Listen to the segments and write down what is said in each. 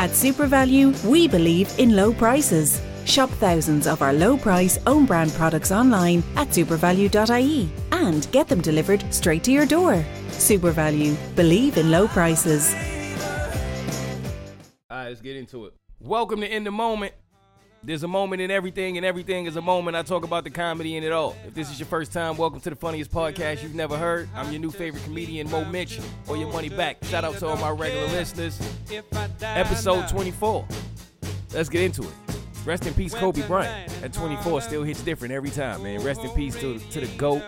At SuperValu, we believe in low prices. Shop thousands of our low price own brand products online at supervalu.ie and get them delivered straight to your door. SuperValu, believe in low prices. All right, let's get into it. Welcome to In the Moment. There's a moment in everything, and everything is a moment. I talk about the comedy in it all. If this is your first time, welcome to the funniest podcast you've never heard. I'm your new favorite comedian, Mo Mitch, or your money back. Shout out to all my regular listeners. Episode 24. Let's get into it. Rest in peace, Kobe Bryant. At 24, still hits different every time, man. Rest in peace to, to the GOAT.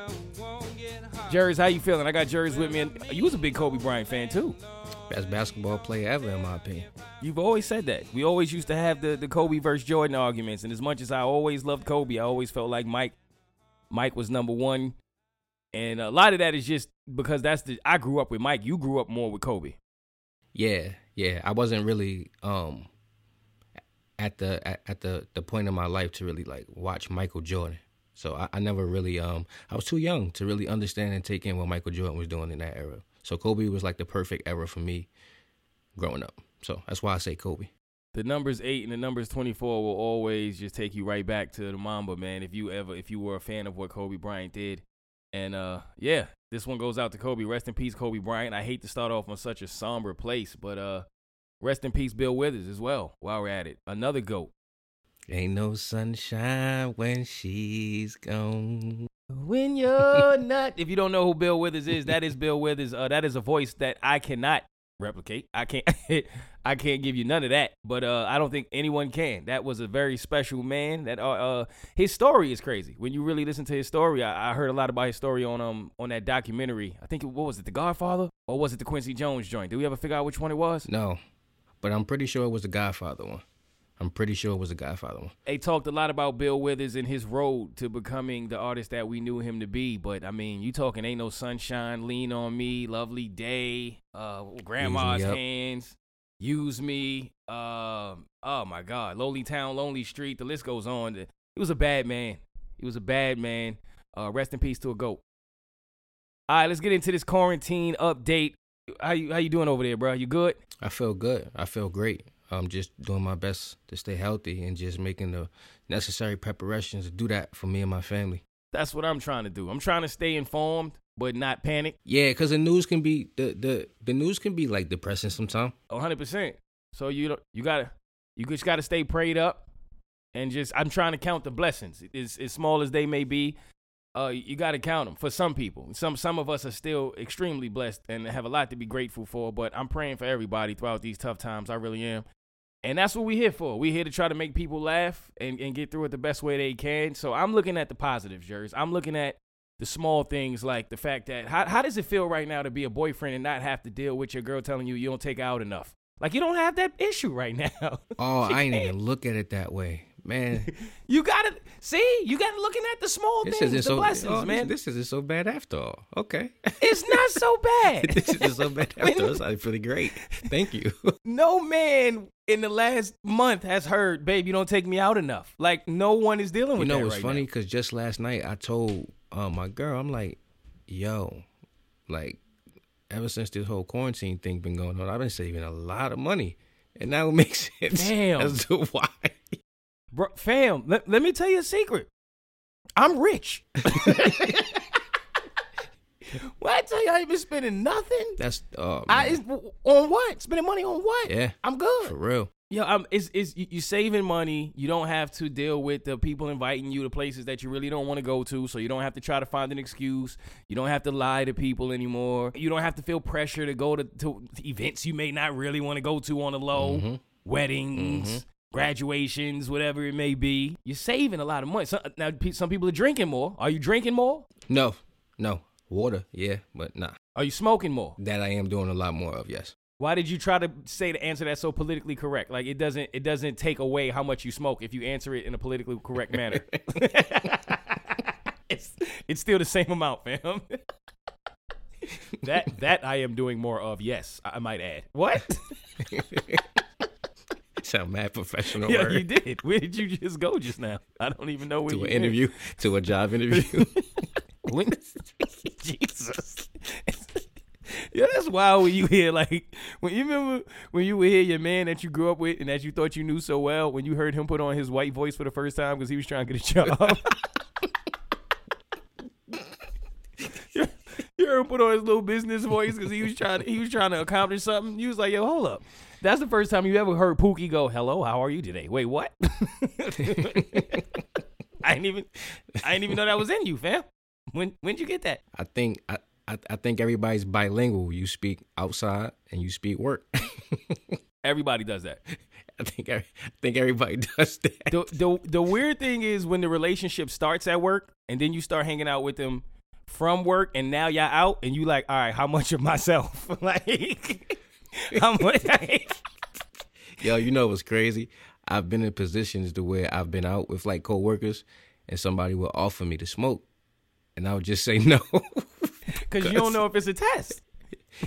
Jerry's, how you feeling? I got Jerry's with me, and you was a big Kobe Bryant fan, too. Best basketball player ever, in my opinion. You've always said that. We always used to have the, the Kobe versus Jordan arguments, and as much as I always loved Kobe, I always felt like Mike Mike was number one. And a lot of that is just because that's the I grew up with Mike. You grew up more with Kobe. Yeah, yeah. I wasn't really um at the at, at the the point in my life to really like watch Michael Jordan. So I, I never really um I was too young to really understand and take in what Michael Jordan was doing in that era. So Kobe was like the perfect era for me growing up. So that's why I say Kobe. The numbers eight and the numbers twenty four will always just take you right back to the Mamba, man. If you ever if you were a fan of what Kobe Bryant did. And uh yeah, this one goes out to Kobe. Rest in peace, Kobe Bryant. I hate to start off on such a somber place, but uh rest in peace, Bill Withers as well, while we're at it. Another GOAT. Ain't no sunshine when she's gone. When you're not, if you don't know who Bill Withers is, that is Bill Withers. Uh, that is a voice that I cannot replicate. I can't, I can't give you none of that. But uh, I don't think anyone can. That was a very special man. That uh, uh, his story is crazy. When you really listen to his story, I, I heard a lot about his story on um on that documentary. I think it, what was it, The Godfather, or was it the Quincy Jones joint? Did we ever figure out which one it was? No, but I'm pretty sure it was the Godfather one. I'm pretty sure it was a Godfather one. They talked a lot about Bill Withers and his road to becoming the artist that we knew him to be. But I mean, you talking ain't no sunshine, lean on me, lovely day, uh, grandma's Up. hands, use me. Um, oh my God, Lonely Town, Lonely Street. The list goes on. He was a bad man. He was a bad man. Uh, rest in peace to a goat. All right, let's get into this quarantine update. How you how you doing over there, bro? You good? I feel good. I feel great. I'm just doing my best to stay healthy and just making the necessary preparations to do that for me and my family. That's what I'm trying to do. I'm trying to stay informed, but not panic. Yeah, because the news can be the, the the news can be like depressing sometimes. hundred percent. So you don't, you gotta you just gotta stay prayed up, and just I'm trying to count the blessings, as as small as they may be. Uh, you gotta count them for some people. Some some of us are still extremely blessed and have a lot to be grateful for. But I'm praying for everybody throughout these tough times. I really am. And that's what we're here for. We're here to try to make people laugh and, and get through it the best way they can. So I'm looking at the positives, Jers. I'm looking at the small things like the fact that how, how does it feel right now to be a boyfriend and not have to deal with your girl telling you you don't take out enough? Like you don't have that issue right now. Oh, I ain't even look at it that way, man. You gotta see. You gotta looking at the small This things, the so oh, blessings, oh, man. This isn't so bad after all. Okay, it's not so bad. this isn't so bad after all. It's pretty great. Thank you. no man in the last month has heard, "Babe, you don't take me out enough." Like no one is dealing with. You know that what's right funny? Because just last night I told um, my girl, I'm like, yo, like ever since this whole quarantine thing been going on, I've been saving a lot of money, and now it makes sense Damn. as to why. Bro, fam, let, let me tell you a secret. I'm rich. When I tell you I ain't been spending nothing, That's oh I is on what? Spending money on what? yeah, I'm good. for real. Yeah, um, it's, it's you you saving money. You don't have to deal with the people inviting you to places that you really don't want to go to. So you don't have to try to find an excuse. You don't have to lie to people anymore. You don't have to feel pressure to go to, to events you may not really want to go to on the low, Mhm. weddings, Mhm. graduations, whatever it may be. You're saving a lot of money. Some, now, some people are drinking more. Are you drinking more? No, no water. Yeah, but nah. Are you smoking more? That I am doing a lot more of. Yes. Why did you try to say the answer that's so politically correct? Like it doesn't it doesn't take away how much you smoke if you answer it in a politically correct manner. it's it's still the same amount, fam. that that I am doing more of. Yes, I might add. What? Sound mad professional. yeah, word. you did. Where did you just go just now? I don't even know where to an went. interview, to a job interview. Jesus. Yeah, that's wild when you hear like when you remember when you would hear your man that you grew up with and that you thought you knew so well when you heard him put on his white voice for the first time because he was trying to get a job. you you heard him put on his little business voice because he was trying to, he was trying to accomplish something. You was like, yo, hold up. That's the first time you ever heard Pookie go, "Hello, how are you today?" Wait, what? I didn't even I didn't even know that was in you, fam. When when'd you get that? I think I, I I think everybody's bilingual. You speak outside and you speak work. Everybody does that. I think I think everybody does that. The, the the weird thing is when the relationship starts at work and then you start hanging out with them from work and now y'all out and you like, all right, how much of myself? like how much Yo, you know what's crazy? I've been in positions to where I've been out with like coworkers and somebody will offer me to smoke. And I would just say no. Because you don't know if it's a test.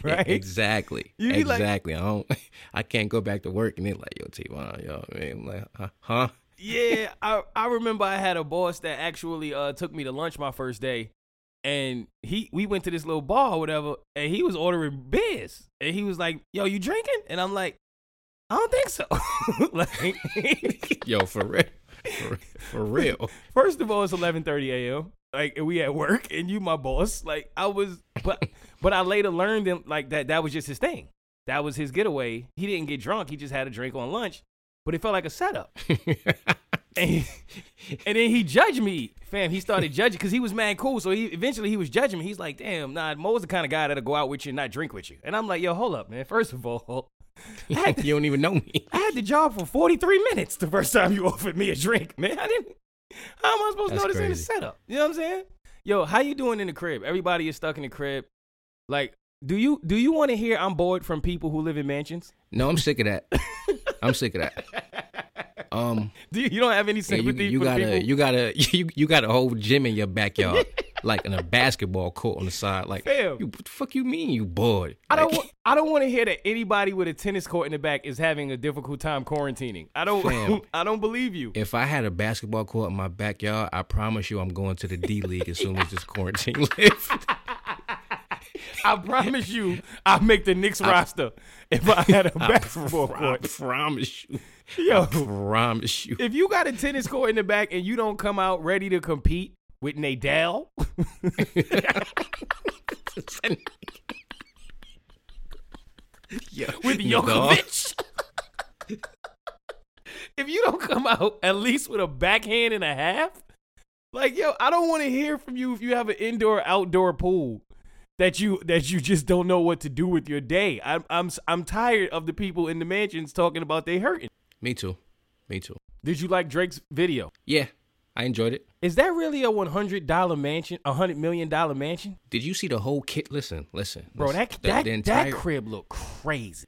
Right? Exactly. Be like- exactly. I don't I can't go back to work and they're like, yo, T Von, yo, man. I'm like, huh? huh? Yeah, I I remember I had a boss that actually uh took me to lunch my first day, and he we went to this little bar or whatever, and he was ordering beers, and he was like, "Yo, you drinking?" And I'm like, "I don't think so." like, Yo, for real. For, for real. first of all, it's 11:30 a.m. Like we at work, and you my boss. Like I was, but but I later learned him like that. That was just his thing. That was his getaway. He didn't get drunk. He just had a drink on lunch, but it felt like a setup. And, he- and then he judged me, fam. He started judging because he was mad cool. So he eventually he was judging me. He's like, "Damn, nah, Mo's the kind of guy that'll go out with you and not drink with you." And I'm like, "Yo, hold up, man. First of all, had, you don't even know me. I had the job for 43 minutes the first time you offered me a drink, man. I didn't. How am I supposed to know That's this in the setup? You know what I'm saying? Yo, how you doing in the crib? Everybody is stuck in the crib. Like, do you do you want to hear I'm bored from people who live in mansions? No, I'm sick of that. I'm sick of that. Um Do you, you don't have any you, sympathy you for got the a people? you got a you you got a whole gym in your backyard, like in a basketball court on the side. Like, Fam. you, what the fuck you mean you bored? I don't. I don't want to hear that anybody with a tennis court in the back is having a difficult time quarantining. I don't. Fam. I don't believe you. if I had a basketball court in my backyard, I promise you, I'm going to the D League as soon as this quarantine lifts. I promise you, I make the Knicks roster if I had a basketball I court. promise you. Yo, Promise you. if you got a tennis court in the back and you don't come out ready to compete with Nadal, Yeah. with Nadal. Djokovic, if you don't come out at least with a backhand and a half, like yo, I don't want to hear from you if you have an indoor outdoor pool that you that you just don't know what to do with your day. I'm I'm I'm tired of the people in the mansions talking about they hurting. Me too. Me too. Did you like Drake's video? Yeah, I enjoyed it. Is that really a one hundred dollar mansion, a hundred million dollar mansion, Did you see the whole kit? Listen, listen, bro? That the, that the entire that crib look crazy.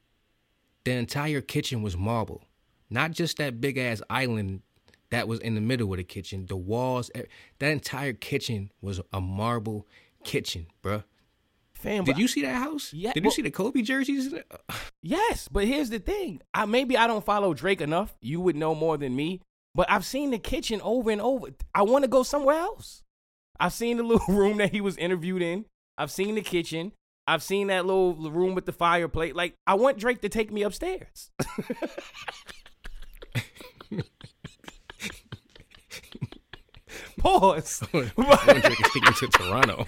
the entire kitchen was marble, not just that big ass island that was in the middle of the kitchen. The walls, that entire kitchen was a marble kitchen, bruh. Fam, Did you see that house? Yeah, Did you see the Kobe jerseys? Yes, but here's the thing. I maybe I don't follow Drake enough. You would know more than me. But I've seen the kitchen over and over. I want to go somewhere else. I've seen the little room that he was interviewed in. I've seen the kitchen. I've seen that little room with the fireplace. Like I want Drake to take me upstairs. Pause. I want Drake to take you to Toronto.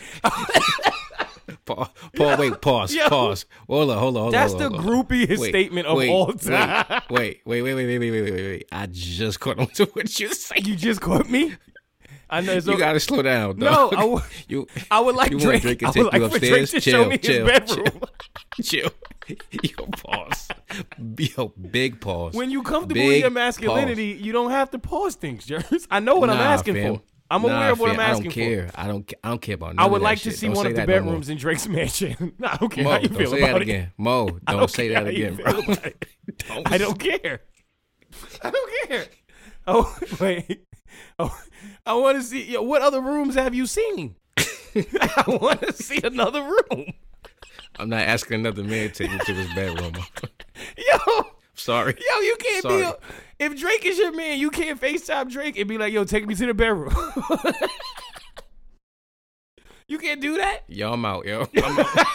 Paul, Paul, wait, pause, Yo. pause. Hold on, hold on, hold That's on. the hold on. groupiest Wait, statement of wait, all time. Wait, wait, wait, wait, wait, wait, wait, wait, wait, wait. I just caught on to what you said. You just caught me. I know. It's You gotta slow down. No, dog. I w- you. I would like you Drake. I would you like for Drake upstairs? to chill, show me chill, his bedroom. Chill. Yo, pause. Yo, big pause. When you comfortable Big your masculinity, you don't have to pause things, Jers. I know what I'm asking fam. for. I'm Nah, aware of what I'm asking for. I don't care. I don't. I don't care about. for. I would like to see one of the that no bedrooms in Drake's mansion. I don't care Mo, how you don't feel say about that it. again. Mo, don't, don't say that again, bro. Don't I don't care. I don't care. Oh wait. Oh, I want to see. Yo, what other rooms have you seen? I want to see another room. I'm not asking another man to take me to his bedroom. Yo, Sorry. Yo, you can't Sorry. be. A, if Drake is your man, you can't FaceTime Drake and be like, yo, take me to the bedroom. you can't do that? Yo, I'm out, yo. I'm out.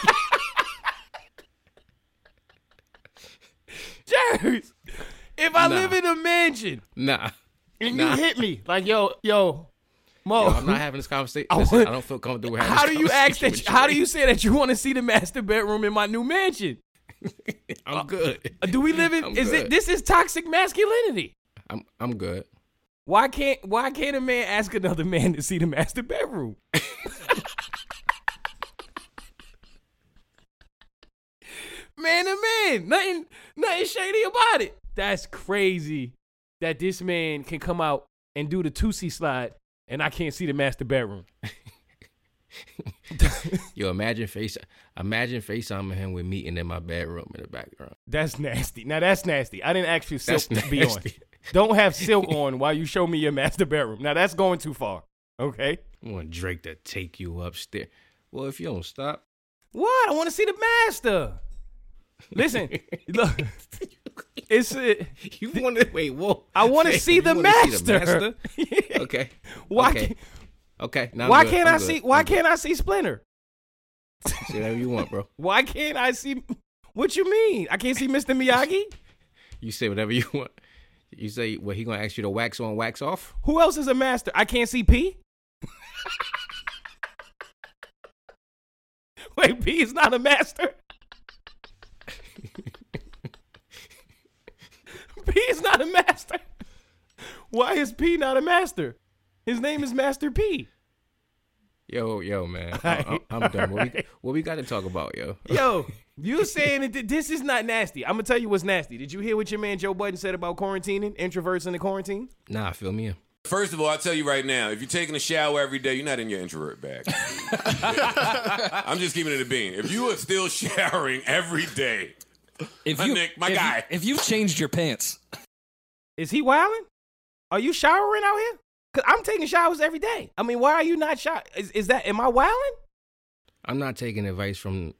Jers. If I nah. live in a mansion. Nah. And nah. you hit me. Like, yo, yo, Mo, Yo, I'm not having this conversation. I, Listen, I don't feel comfortable having. How do you ask that? You, how do you say that you want to see the master bedroom in my new mansion? I'm good. Uh, Do we live in? I'm is it? This is toxic masculinity. I'm I'm good. Why can't Why can't a man ask another man to see the master bedroom? man to man, nothing, nothing shady about it. That's crazy. That this man can come out and do the Toosie Slide, and I can't see the master bedroom. Yo, imagine face imagine FaceTiming him with me and in my bedroom in the background. That's nasty. Now that's nasty. I didn't ask you silk That's to be on. Don't have silk on while you show me your master bedroom. Now that's going too far. Okay. I want Drake to take you upstairs. Well, if you don't stop, What? I want to see the master. Listen, look, it's uh, you want to wait. Whoa, I want to see, the see master. the master? Okay. Why okay. can't Okay. Now Why can't I see? Why can't I see Splinter? See whatever you want, bro. Why can't I see? What you mean? I can't see Mr. Miyagi. You say whatever you want. You say what he gonna ask you to wax on, wax off? Who else is a master? I can't see P. Wait, P is not a master. P is not a master. Why is P not a master? His name is Master P. Yo, yo, man, I, I, am done. What we, what we got to talk about, yo? Yo, you saying that this is not nasty? I'm gonna tell you what's nasty. Did you hear what your man Joe Budden said about quarantining, introverts in the quarantine? Nah, fill me in. First of all, I'll tell you right now, if you're taking a shower every day, you're not in your introvert bag. I'm just keeping it a bean. If you are still showering every day, If My you, Nick, my if guy. You, if you've changed your pants, Is he wilding? Are you showering out here? Cause I'm taking showers every day. I mean, why are you not shower? Is, is that am I wilding? I'm not taking advice from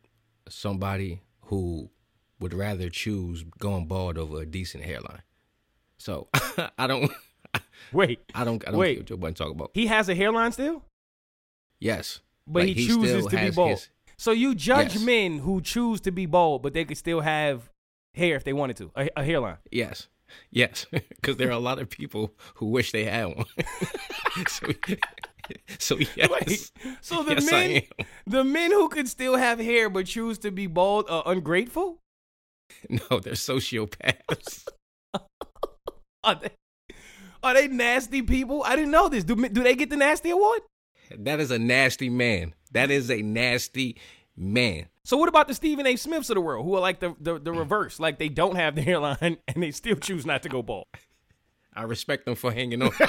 somebody who would rather choose going bald over a decent hairline. So I don't, Wait, I don't, I don't Wait. care what Joe Budden talk about. he has a hairline still, Yes, but Like, he, he chooses to be has bald. his- So you judge Yes. men who choose to be bald, but they could still have hair if they wanted to, a, a hairline. yes, yes, because there are a lot of people who wish they had one. so, so yes, Wait, so the Yes, men, the men who could still have hair but choose to be bald are ungrateful. no, they're sociopaths. Are they, are they nasty people? I didn't know this. Do do they get the nasty award? That is a nasty man. That is a nasty man. So what about the Stephen A. Smiths of the world who are like the, the, the reverse? Like they don't have the hairline and they still choose not to go bald. I respect them for hanging on.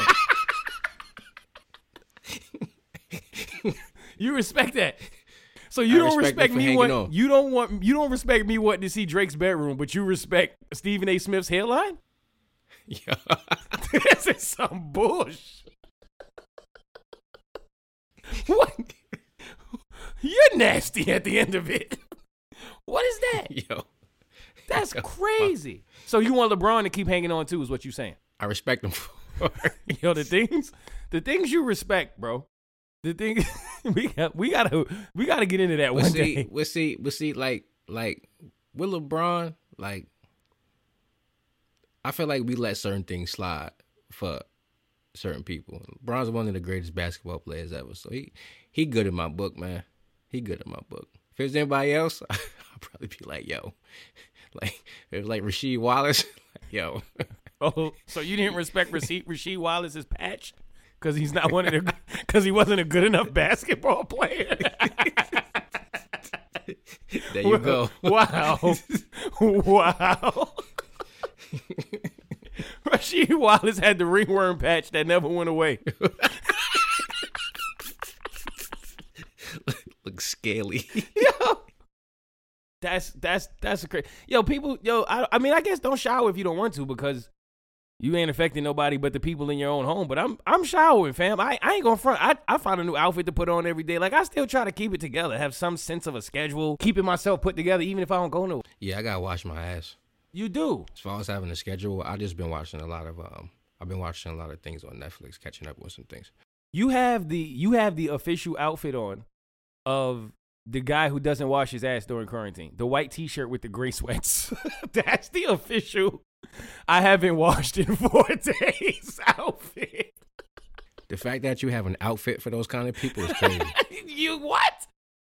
You respect that. So you I don't respect respect me want on. you don't want you don't respect me wanting to see Drake's bedroom, but you respect Stephen A. Smith's hairline? Yeah. this is some bullshit. What? You're nasty at the end of it. What is that? Yo, That's crazy. So you want LeBron to keep hanging on too, is what you saying? I respect them for. Yo, the things, the things you respect, bro. The thing we got, we gotta, we gotta get into that But one see, day. but see, but see, like, like with LeBron, like, I feel like we let certain things slide for certain people. LeBron's one of the greatest basketball players ever, so he he good in my book, man. He good in my book. If it's anybody else, I'll probably be like, yo, like if like Rasheed Wallace, yo, Oh, so you didn't respect Rasheed, Rasheed Wallace's patch because he's not one of the, because he wasn't a good enough basketball player. there you go. Wow, wow. Rasheed Wallace had the ringworm patch that never went away. Look scaly. yo. That's that's that's a crazy. Yo, people, yo, I, I mean, I guess don't shower if you don't want to because you ain't affecting nobody but the people in your own home. But I'm I'm showering, fam. I, I ain't gonna front. I I find a new outfit to put on every day. Like I still try to keep it together, have some sense of a schedule, keeping myself put together, even if I don't go no. yeah, I gotta wash my ass. You do. As far as having a schedule, I just been watching a lot of um. I've been watching a lot of things on Netflix, catching up with some things. You have the you have the official outfit on of the guy who doesn't wash his ass during quarantine. The white T-shirt with the gray sweats. That's the official. I haven't washed in four days outfit. The fact that you have an outfit for those kind of people is crazy. you what?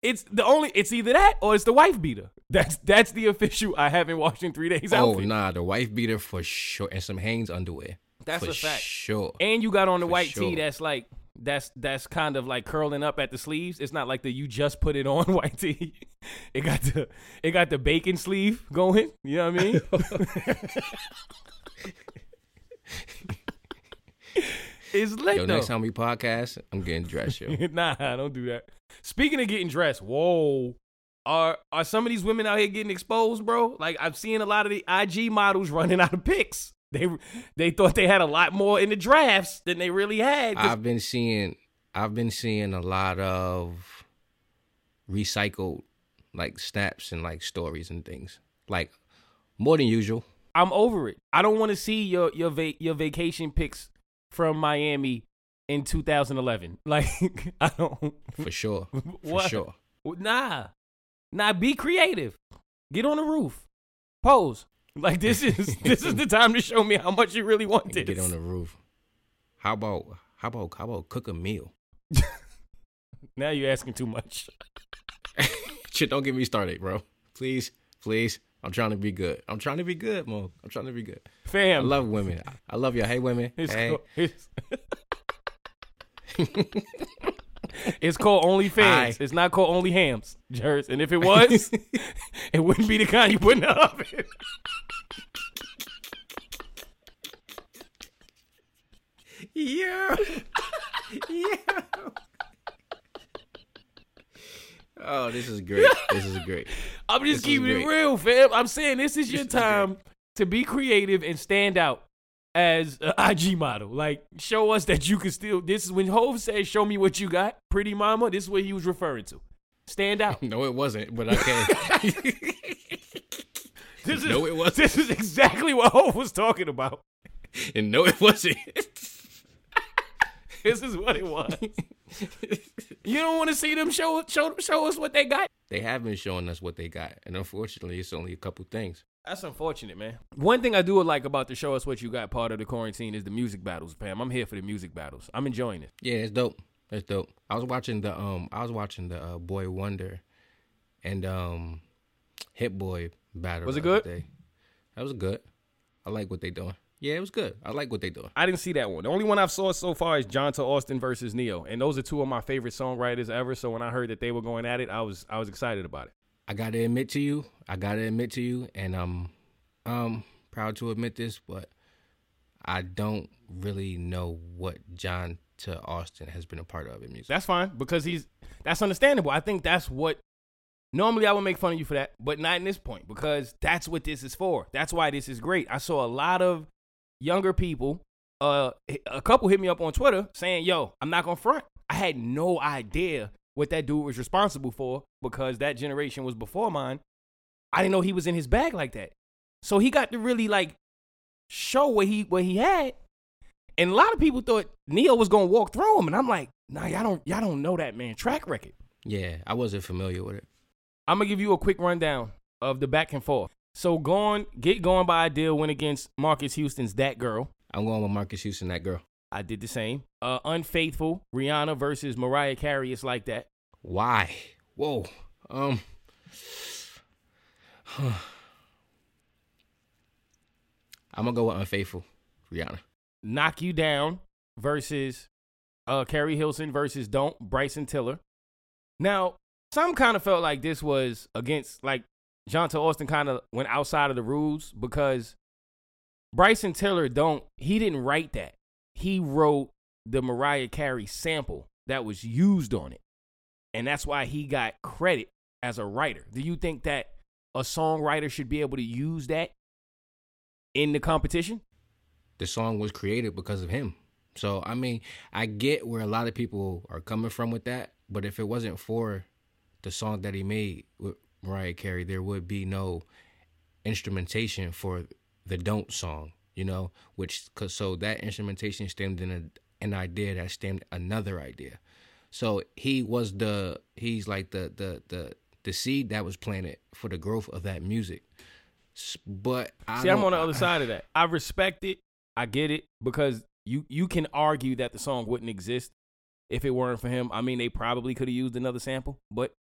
It's the only. It's either that or it's the wife beater. That's that's the official. I haven't washed in three days. oh outfit. nah, the wife beater for sure, and some Hanes underwear. That's for a fact. Sure. And you got on the For white sure. tee that's like that's that's kind of like curling up at the sleeves. It's not like the you just put it on white tee. It got the it got the bacon sleeve going. You know what I mean? it's lit Yo, though. next time we podcast, I'm getting dressed, yo. nah, don't do that. Speaking of getting dressed, whoa. Are are some of these women out here getting exposed, bro? Like I've seen a lot of the IG models running out of pics. They they thought they had a lot more in the drafts than they really had. I've been seeing I've been seeing a lot of recycled like snaps and like stories and things. Like more than usual. I'm over it. I don't want to see your your va- your vacation pics from Miami in 2011. Like I don't. For sure. For What? sure. Nah, nah. Be creative. Get on the roof. Pose. Like this is this is the time to show me how much you really want this. Get on the roof. How about how about how about cook a meal? now you're asking too much. Shit, don't get me started, bro. Please, please. I'm trying to be good. I'm trying to be good, Mo. I'm trying to be good. Fam. I love women. I- love you. Hey, women. It's, hey. called, it's, called OnlyFans. It's not called Only Hams, Jers. And if it was, it wouldn't be the kind you put in the oven. Yeah. yeah. Oh, this is great. This is great. I'm just is keeping it real, fam. I'm saying this is your This time to be creative and stand out as an IG model. Like, show us that you can still. This is when Hove says, "Show me what you got, pretty mama." This is what he was referring to. Stand out. No, it wasn't, but okay. This is No, it wasn't. This is exactly what Hove was talking about. and no, it wasn't. This is what it was. you don't want to see them show show show us what they got. they have been showing us what they got, and unfortunately, it's only a couple things. That's unfortunate, man. One thing I do like about the show us what you got part of the quarantine is the music battles, Pam. I'm here for the music battles. I'm enjoying it. Yeah, it's dope. It's dope. I was watching the um, I was watching the uh, Boi-1da, and um, Hit Boy battle. Was it good? day. That was good. I like what they doing. Yeah, it was good. I like what they doing. I didn't see that one. The only one I've saw so far is Johntá Austin versus Ne-Yo, and those are two of my favorite songwriters ever. So when I heard that they were going at it, I was I was excited about it. I gotta admit to you, I gotta admit to you, and I'm um proud to admit this, but I don't really know what John to Austin has been a part of in music. That's fine because he's that's understandable. I think that's what normally I would make fun of you for that, but not in this point because that's what this is for. That's why this is great. I saw a lot of younger people. Uh, a couple hit me up on Twitter saying, "Yo, I'm not gonna front. I had no idea what that dude was responsible for because that generation was before mine. I didn't know he was in his bag like that. So he got to really like show what he what he had. And a lot of people thought Ne-Yo was gonna walk through him, and I'm like, nah, y'all don't y'all don't know that man track record. Yeah, I wasn't familiar with it. I'm gonna give you a quick rundown of the back and forth. So going get going by ideal went against Marques Houston's That Girl. I'm going with Marques Houston, that girl. I did the same. Uh, Unfaithful Rihanna versus Mariah Carey. It's like that. Why? Whoa. Um. I'm gonna go with unfaithful, Rihanna. Knock You Down versus uh, Keri Hilson versus Don't Bryson Tiller. Now, some kind of felt like this was against like Johntá Austin kind of went outside of the rules because Bryson Tiller don't he didn't write that. He wrote the Mariah Carey sample that was used on it. And that's why he got credit as a writer. Do you think that a songwriter should be able to use that in the competition? the song was created because of him. So I mean, I get where a lot of people are coming from with that, but if it wasn't for the song that he made with Mariah Carey, there would be no instrumentation for the "Don't" song. You know, which cause so that instrumentation stemmed in a, an idea that stemmed another idea. So he was the he's like the the the the seed that was planted for the growth of that music. But I See, I'm on the other side of that. I respect it. I get it because you you can argue that the song wouldn't exist if it weren't for him. I mean, they probably could have used another sample, but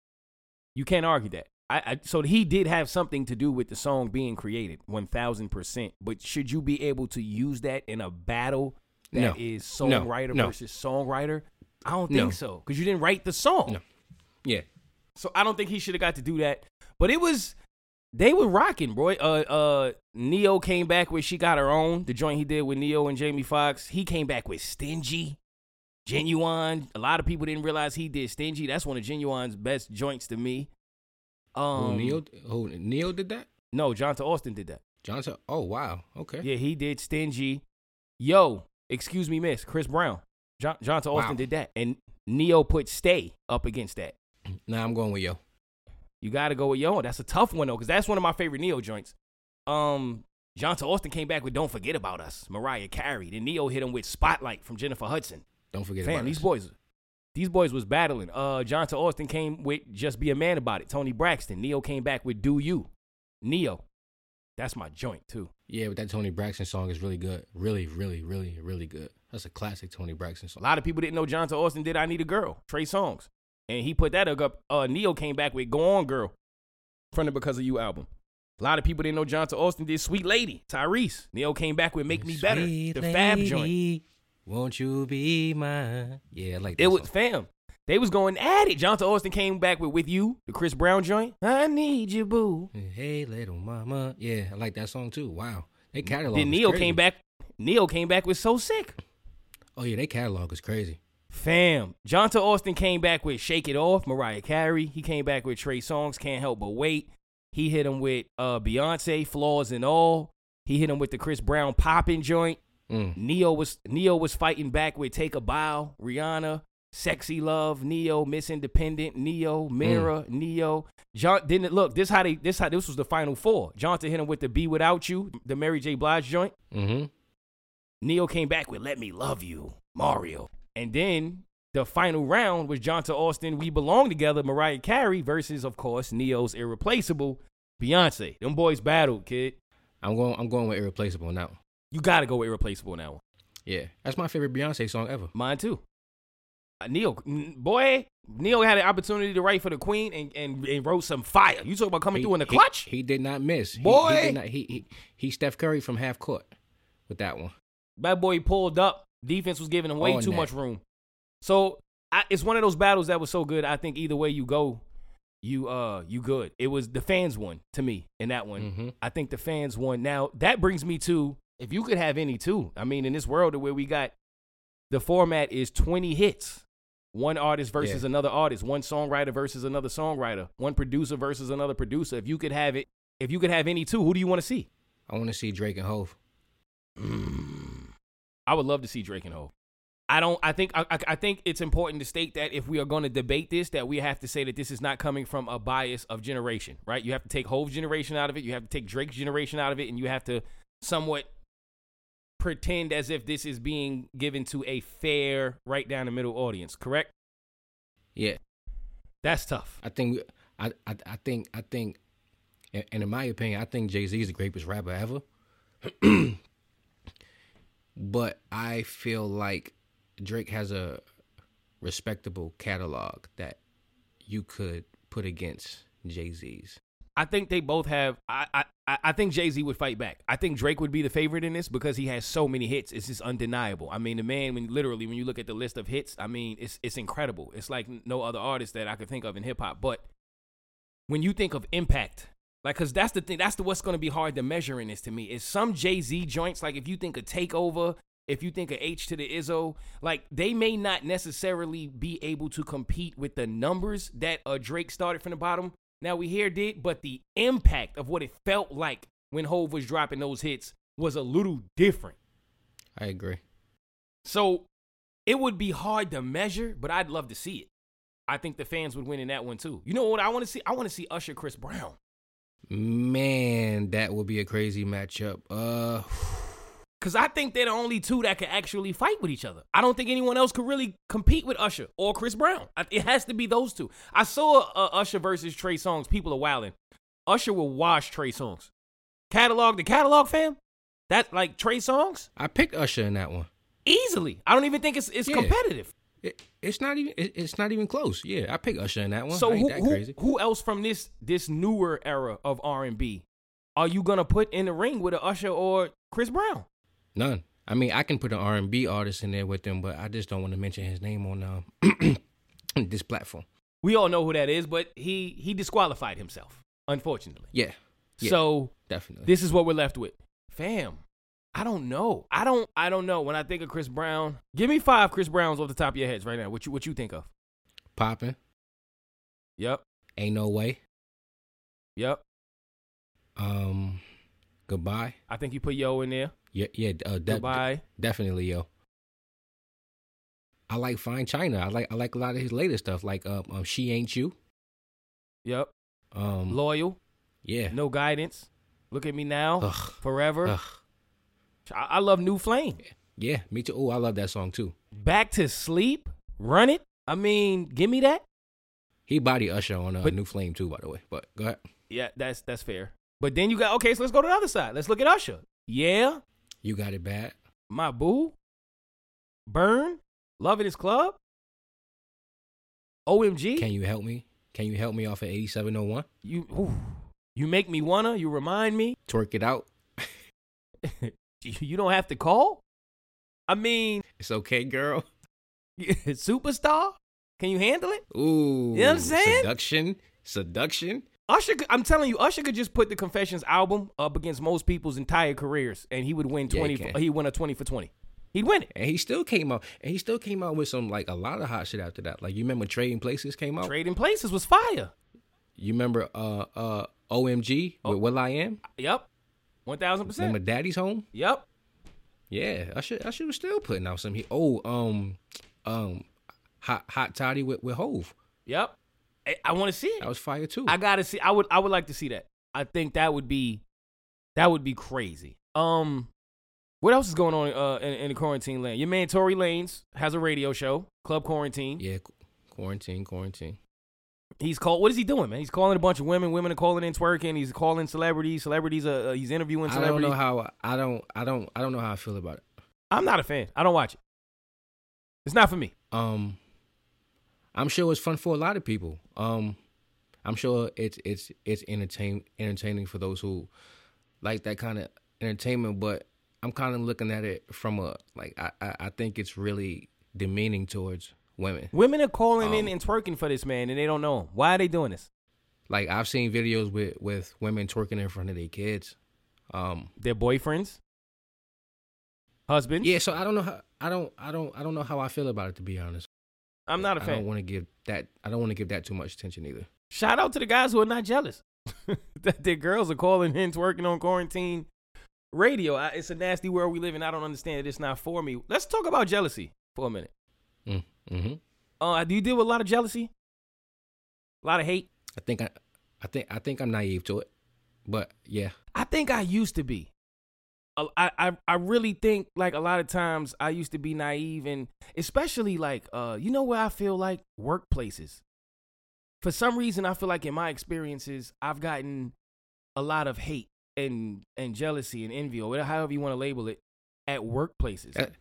you can't argue that. I, I so he did have something to do with the song being created, one thousand percent. But should you be able to use that in a battle that is No. No. songwriter No. versus songwriter? I don't No. think so because you didn't write the song. No. Yeah. So I don't think he should have got to do that. But it was they were rocking, bro. Uh uh Ne-Yo came back with She Got Her Own, the joint he did with Ne-Yo and Jamie Foxx. He came back with Stingy. Ginuwine. A lot of people didn't realize he did Stingy. That's one of Ginuwine's best joints to me. Um who Ne-Yo who Ne-Yo did that? No, Jonathan Austin did that. Johnson. Oh wow. Okay. Yeah, he did Stingy. Yo, excuse me, miss. Chris Brown. John, Jonathan Austin Wow. did that. And Ne-Yo put Stay up against that. Now I'm going with yo. You got to go with Yo. That's a tough one though, because that's one of my favorite Ne-Yo joints. Um, Johntá Austin came back with "Don't Forget About Us." Mariah Carey. Then Ne-Yo hit him with "Spotlight" from Jennifer Hudson. Don't forget Fam, about these us. boys, these boys was battling. Uh, Johntá Austin came with "Just Be a Man About It." Toni Braxton. Ne-Yo came back with "Do You." Ne-Yo. That's my joint too. Yeah, but that Toni Braxton song is really good. Really, really, really, really good. That's a classic Toni Braxton song. A lot of people didn't know Johntá Austin did "I Need a Girl." Trey Songz, and he put that up. Uh, Ne-Yo came back with "Go On, Girl" from the "Because of You" album. A lot of people didn't know Johntá Austin did "Sweet Lady." Tyrese. Ne-Yo came back with "Make Me Better," the Fab joint. Won't you be mine? Yeah, I like that. It was fam. They was going at it. Johntá Austin came back with "With You," the Chris Brown joint. I need you, boo. Hey, little mama. Yeah, I like that song too. Wow, they catalog. Then crazy. came back. Ne-Yo came back with "So Sick." Oh yeah, they catalog is crazy. Fam, Johntá Austin came back with "Shake It Off," Mariah Carey. He came back with Trey Songz, "Can't Help But Wait." He hit him with uh, Beyonce, "Flaws and All." He hit him with the Chris Brown popping Joint." Mm. Ne-Yo was Ne-Yo was fighting back with "Take a Bow," Rihanna, "Sexy Love," Ne-Yo, "Miss Independent," Ne-Yo, "Mirror," Ne-Yo. John didn't look. This how they. This how this was the final four. Johnson hit him with the "Be Without You," the Mary J. Blige joint. Mm-hmm. Ne-Yo came back with "Let Me Love You," Mario, and then the final round was Johntá Austin. We belong together. Mariah Carey versus, of course, Ne-Yo's irreplaceable Beyonce. Them boys battled, kid. I'm going. I'm going with irreplaceable one. You gotta go with irreplaceable now. Yeah, that's my favorite Beyonce song ever. Mine too. Uh, Ne-Yo, n- boy, Ne-Yo had an opportunity to write for the Queen and, and, and wrote some fire. You talk about coming He- through in the he- clutch? He, did not miss. Boy. he, did not, he, he he Steph Curry from half court with that one. That boy pulled up. Defense was giving him way On too that. much room. So I, it's one of those battles that was so good. I think either way you go, you uh you good. It was the fans won to me in that one. Mhm. I think the fans won. Now that brings me to if you could have any two. I mean, in this world where we got the format is twenty hits, one artist versus Yeah. another artist, one songwriter versus another songwriter, one producer versus another producer. If you could have it, if you could have any two, who do you want to see? I want to see Drake and Hove. Mm. I would love to see Drake and Hove. I don't. I think. I, I, I think it's important to state that if we are going to debate this, that we have to say that this is not coming from a bias of generation, right? You have to take Hove's generation out of it. You have to take Drake's generation out of it, and you have to somewhat pretend as if this is being given to a fair, right down the middle audience. Correct? Yeah, That's tough. I think I I, I think I think, and and in my opinion, I think Jay Z is the greatest rapper ever. but I feel like Drake has a respectable catalog that you could put against Jay Z's. I think they both have. I I, I- think Jay Z would fight back. I think Drake would be the favorite in this because he has so many hits. It's just undeniable. I mean, the man, when literally when you look at the list of hits, I mean, it's it's incredible. It's like no other artist that I could think of in hip hop. But when you think of impact, like, cause that's the thing. That's the what's going to be hard to measure in this to me. Is some Jay Z joints like if you think of Takeover. If you think of H to the Izzo, like they may not necessarily be able to compete with the numbers that uh, Drake started from the bottom. Now we here did, but the impact of what it felt like when Hove was dropping those hits was a little different. I agree. So it would be hard to measure, but I'd love to see it. I think the fans would win in that one too. You know what I want to see? I want to see Usher Chris Brown. Man, that would be a crazy matchup. Uh, Cause I think they're the only two that can actually fight with each other. I don't think anyone else could really compete with Usher or Chris Brown. It has to be those two. I saw uh, Usher versus Trey Songz. People are wilding. Usher will wash Trey Songz. Catalog the catalog, fam. That like Trey Songz I picked Usher in that one. easily. I don't even think it's it's Yeah. competitive. It, it's not even. It, it's not even close. Yeah, I picked Usher in that one. So who, that who, crazy. who else from this this newer era of R and B are you gonna put in the ring with a Usher or Chris Brown? None. I mean, I can put an R and B artist in there with them, but I just don't want to mention his name on um, this platform. We all know who that is, but he he disqualified himself, unfortunately. Yeah, yeah. So definitely. this is what we're left with. Fam, I don't know. I don't I don't know. When I think of Chris Brown, give me five Chris Browns off the top of your heads right now. What you what you think of? Popping. Yep. Ain't no way. Yep. Um, goodbye. I think you put Yo in there. Yeah, yeah. Uh, de- Goodbye. definitely, yo. I like Fine China. I like I like a lot of his latest stuff, like um, um She Ain't You. Yep. Um, Loyal. yeah. No guidance. Look at me now. Ugh. Forever. Ugh. I, I love New Flame. Yeah, me too. Oh, I love that song too. Back to sleep. Run it. I mean, give me that. He body Usher on uh, New Flame too, by the way. But go ahead. Yeah, that's that's fair. But then you got okay. So let's go to the other side. Let's look at Usher. Yeah, You got it bad. my boo. Burn. Loving his club. OMG. Can you help me? Can you help me off of 8701? you ooh, you make me wanna. You remind me. Twerk it out. you don't have to call. I mean, It's okay, girl. superstar. Can you handle it? Ooh. You know what I'm saying? Seduction. Seduction. Usher, I'm telling you, Usher could just put the Confessions album up against most people's entire careers, and he would win Yeah, he twenty. can. he win a twenty for twenty. He'd win it. And he still came out. And he still came out with some like a lot of hot shit after that. Like you remember Trading Places came out? Trading Places was fire. You remember uh uh OMG with Will I Am? Yep, one thousand percent. Remember percent. Daddy's Home? Yep. Yeah, I should I should was still putting out some. He, oh, um, um, hot hot toddy with with Hove. Yep. I, I want to see it. That was fire too. I gotta see. I would. I would like to see that. I think that would be, that would be crazy. Um, what else is going on uh in, in the quarantine land? Your man Tory Lanez has a radio show, Club Quarantine. yeah, qu- quarantine, quarantine. He's called. What is he doing, man? He's calling a bunch of women. Women are calling in twerking. He's calling celebrities. Celebrities. Uh, he's interviewing I don't know how I don't I don't I don't know how I feel about it. I'm not a fan. I don't watch it. It's not for me. Um, I'm sure it's fun for a lot of people. Um, I'm sure it's it's it's entertain entertaining for those who like that kind of entertainment. But I'm kind of looking at it from a like I I, I think it's really demeaning towards women. Women are calling in Um, and twerking for this man, and they don't know him. Why are they doing this? Like I've seen videos with with women twerking in front of their kids. Um, Their boyfriends, husbands. yeah, so I don't know how I don't I don't I don't know how I feel about it to be honest. I'm not a fan. I don't want to give that I don't want to give that too much attention either. Shout out to the guys who are not jealous that their girls are calling in twerking on quarantine radio. I, it's a nasty world we live in. I don't understand it. It's not for me. Let's talk about jealousy for a minute. Mm, hmm Uh, do you deal with a lot of jealousy? A lot of hate? I think I I think I think I'm naive to it, but yeah. I think I used to be. I, I I really think like a lot of times I used to be naive and especially like uh you know where I feel like workplaces. For some reason I feel like in my experiences I've gotten a lot of hate and and jealousy and envy or whatever however you want to label it at workplaces. That,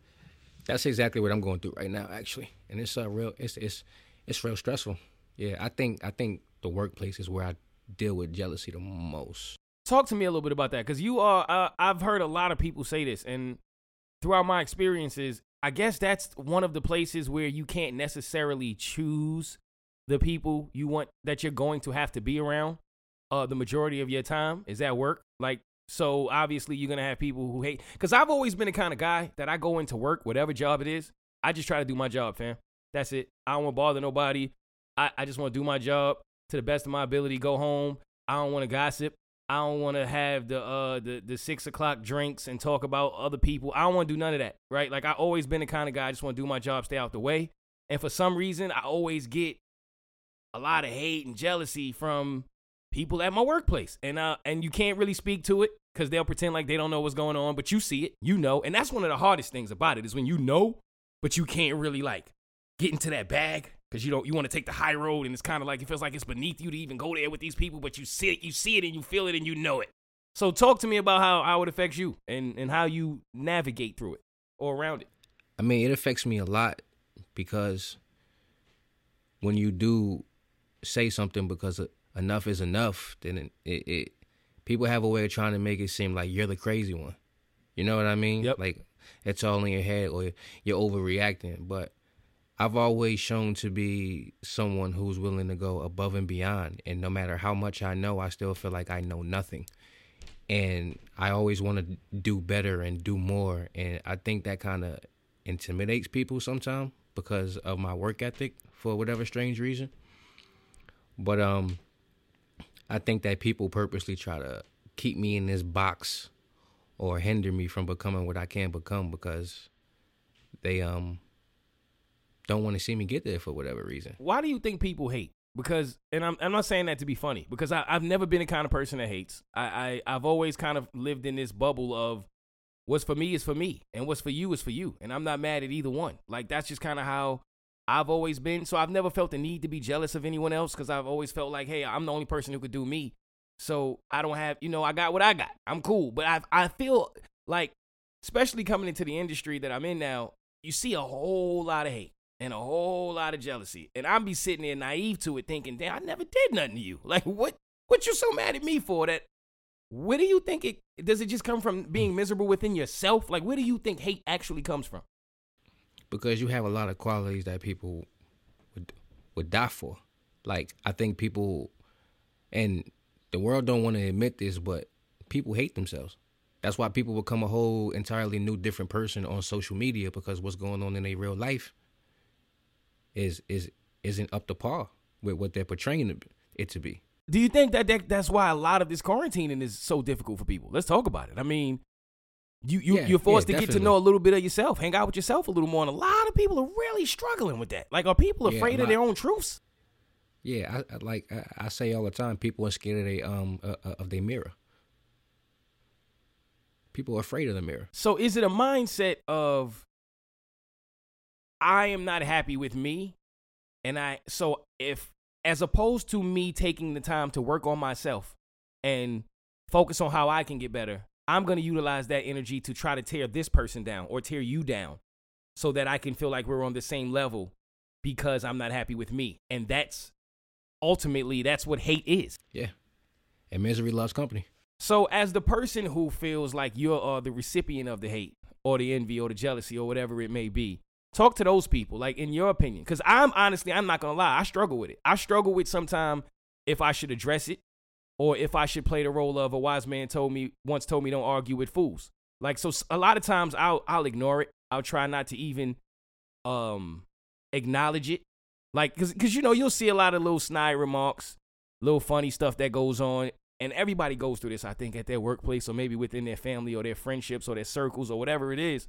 that's exactly what I'm going through right now, actually, and it's uh, real. It's it's it's real stressful. Yeah, I think I think the workplace is where I deal with jealousy the most. Talk to me a little bit about that because you are. Uh, I've heard a lot of people say this, and throughout my experiences, I guess that's one of the places where you can't necessarily choose the people you want that you're going to have to be around. Uh, the majority of your time is at work. Like, so obviously you're gonna have people who hate. Because I've always been the kind of guy that I go into work, whatever job it is, I just try to do my job, fam. That's it. I don't want to bother nobody. I, I just want to do my job to the best of my ability. Go home. I don't want to gossip. I don't want to have the uh the the six o'clock drinks and talk about other people. I don't want to do none of that, right? Like I always been the kind of guy I just want to do my job, stay out the way. And for some reason, I always get a lot of hate and jealousy from people at my workplace, and uh and you can't really speak to it because they'll pretend like they don't know what's going on, but you see it, you know, and that's one of the hardest things about it is when you know, but you can't really like get into that bag because you don't you want to take the high road and it's kind of like it feels like it's beneath you to even go there with these people, but you see it, you see it, and you feel it, and you know it. So talk to me about how how it affects you and and how you navigate through it or around it. I mean, it affects me a lot because when you do say something because enough is enough, then it, it, it people have a way of trying to make it seem like you're the crazy one. You know what I mean? Yep. Like it's all in your head or you're overreacting. But I've always shown to be someone who's willing to go above and beyond. And no matter how much I know, I still feel like I know nothing. And I always want to do better and do more. And I think that kind of intimidates people sometimes because of my work ethic for whatever strange reason. But um I think that people purposely try to keep me in this box or hinder me from becoming what I can become because they um don't want to see me get there for whatever reason. Why do you think people hate? Because, and I'm, I'm not saying that to be funny, because I, I've never been the kind of person that hates. I, I, I've always kind of lived in this bubble of what's for me is for me, and what's for you is for you. And I'm not mad at either one. Like, that's just kind of how I've always been. So I've never felt the need to be jealous of anyone else because I've always felt like, hey, I'm the only person who could do me. So I don't have, you know, I got what I got. I'm cool. But I, I feel like, especially coming into the industry that I'm in now, you see a whole lot of hate and a whole lot of jealousy. And I'm be sitting there naive to it thinking, damn, I never did nothing to you. Like, what what you so mad at me for that? Where do you think it does it just come from being hmm. miserable within yourself? Like where do you think hate actually comes from? Because you have a lot of qualities that people would would die for. Like I think people and the world don't want to admit this, but people hate themselves. That's why people become a whole entirely new different person on social media because what's going on in their real life is is isn't up to par with what they're portraying it to be. Do you think that, that that's why a lot of this quarantining is so difficult for people? Let's talk about it. I mean, you you Yeah, you're forced yeah, to get to know a little bit of yourself, hang out with yourself a little more, and a lot of people are really struggling with that. Like, are people afraid a of their own truths? Yeah, I, I like I, I say all the time, people are scared of their um uh, uh, of their mirror. People are afraid of the mirror. So is it a mindset of I am not happy with me and I so if as opposed to me taking the time to work on myself and focus on how I can get better, I'm going to utilize that energy to try to tear this person down or tear you down so that I can feel like we're on the same level because I'm not happy with me. And that's ultimately that's what hate is. Yeah, and misery loves company. So, as the person who feels like you're uh, the recipient of the hate or the envy or the jealousy or whatever it may be, talk to those people, like in your opinion. Because I'm honestly, I'm not gonna lie, I struggle with it. I struggle with sometime if I should address it or if I should play the role of a wise man told me once told me don't argue with fools. Like so, a lot of times I'll I'll ignore it. I'll try not to even um acknowledge it. Like, cause, cause you know you'll see a lot of little snide remarks, little funny stuff that goes on, and everybody goes through this. I think at their workplace or maybe within their family or their friendships or their circles or whatever it is.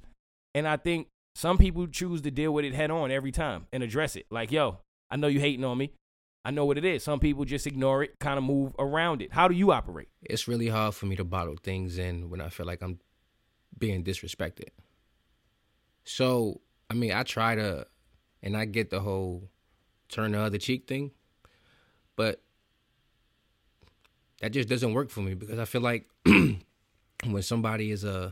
And I think some people choose to deal with it head on every time and address it. Like, yo, I know you hating on me. I know what it is. Some people just ignore it, kind of move around it. How do you operate? It's really hard for me to bottle things in when I feel like I'm being disrespected. So, I mean, I try to, and I get the whole turn the other cheek thing, but that just doesn't work for me because I feel like when somebody is uh,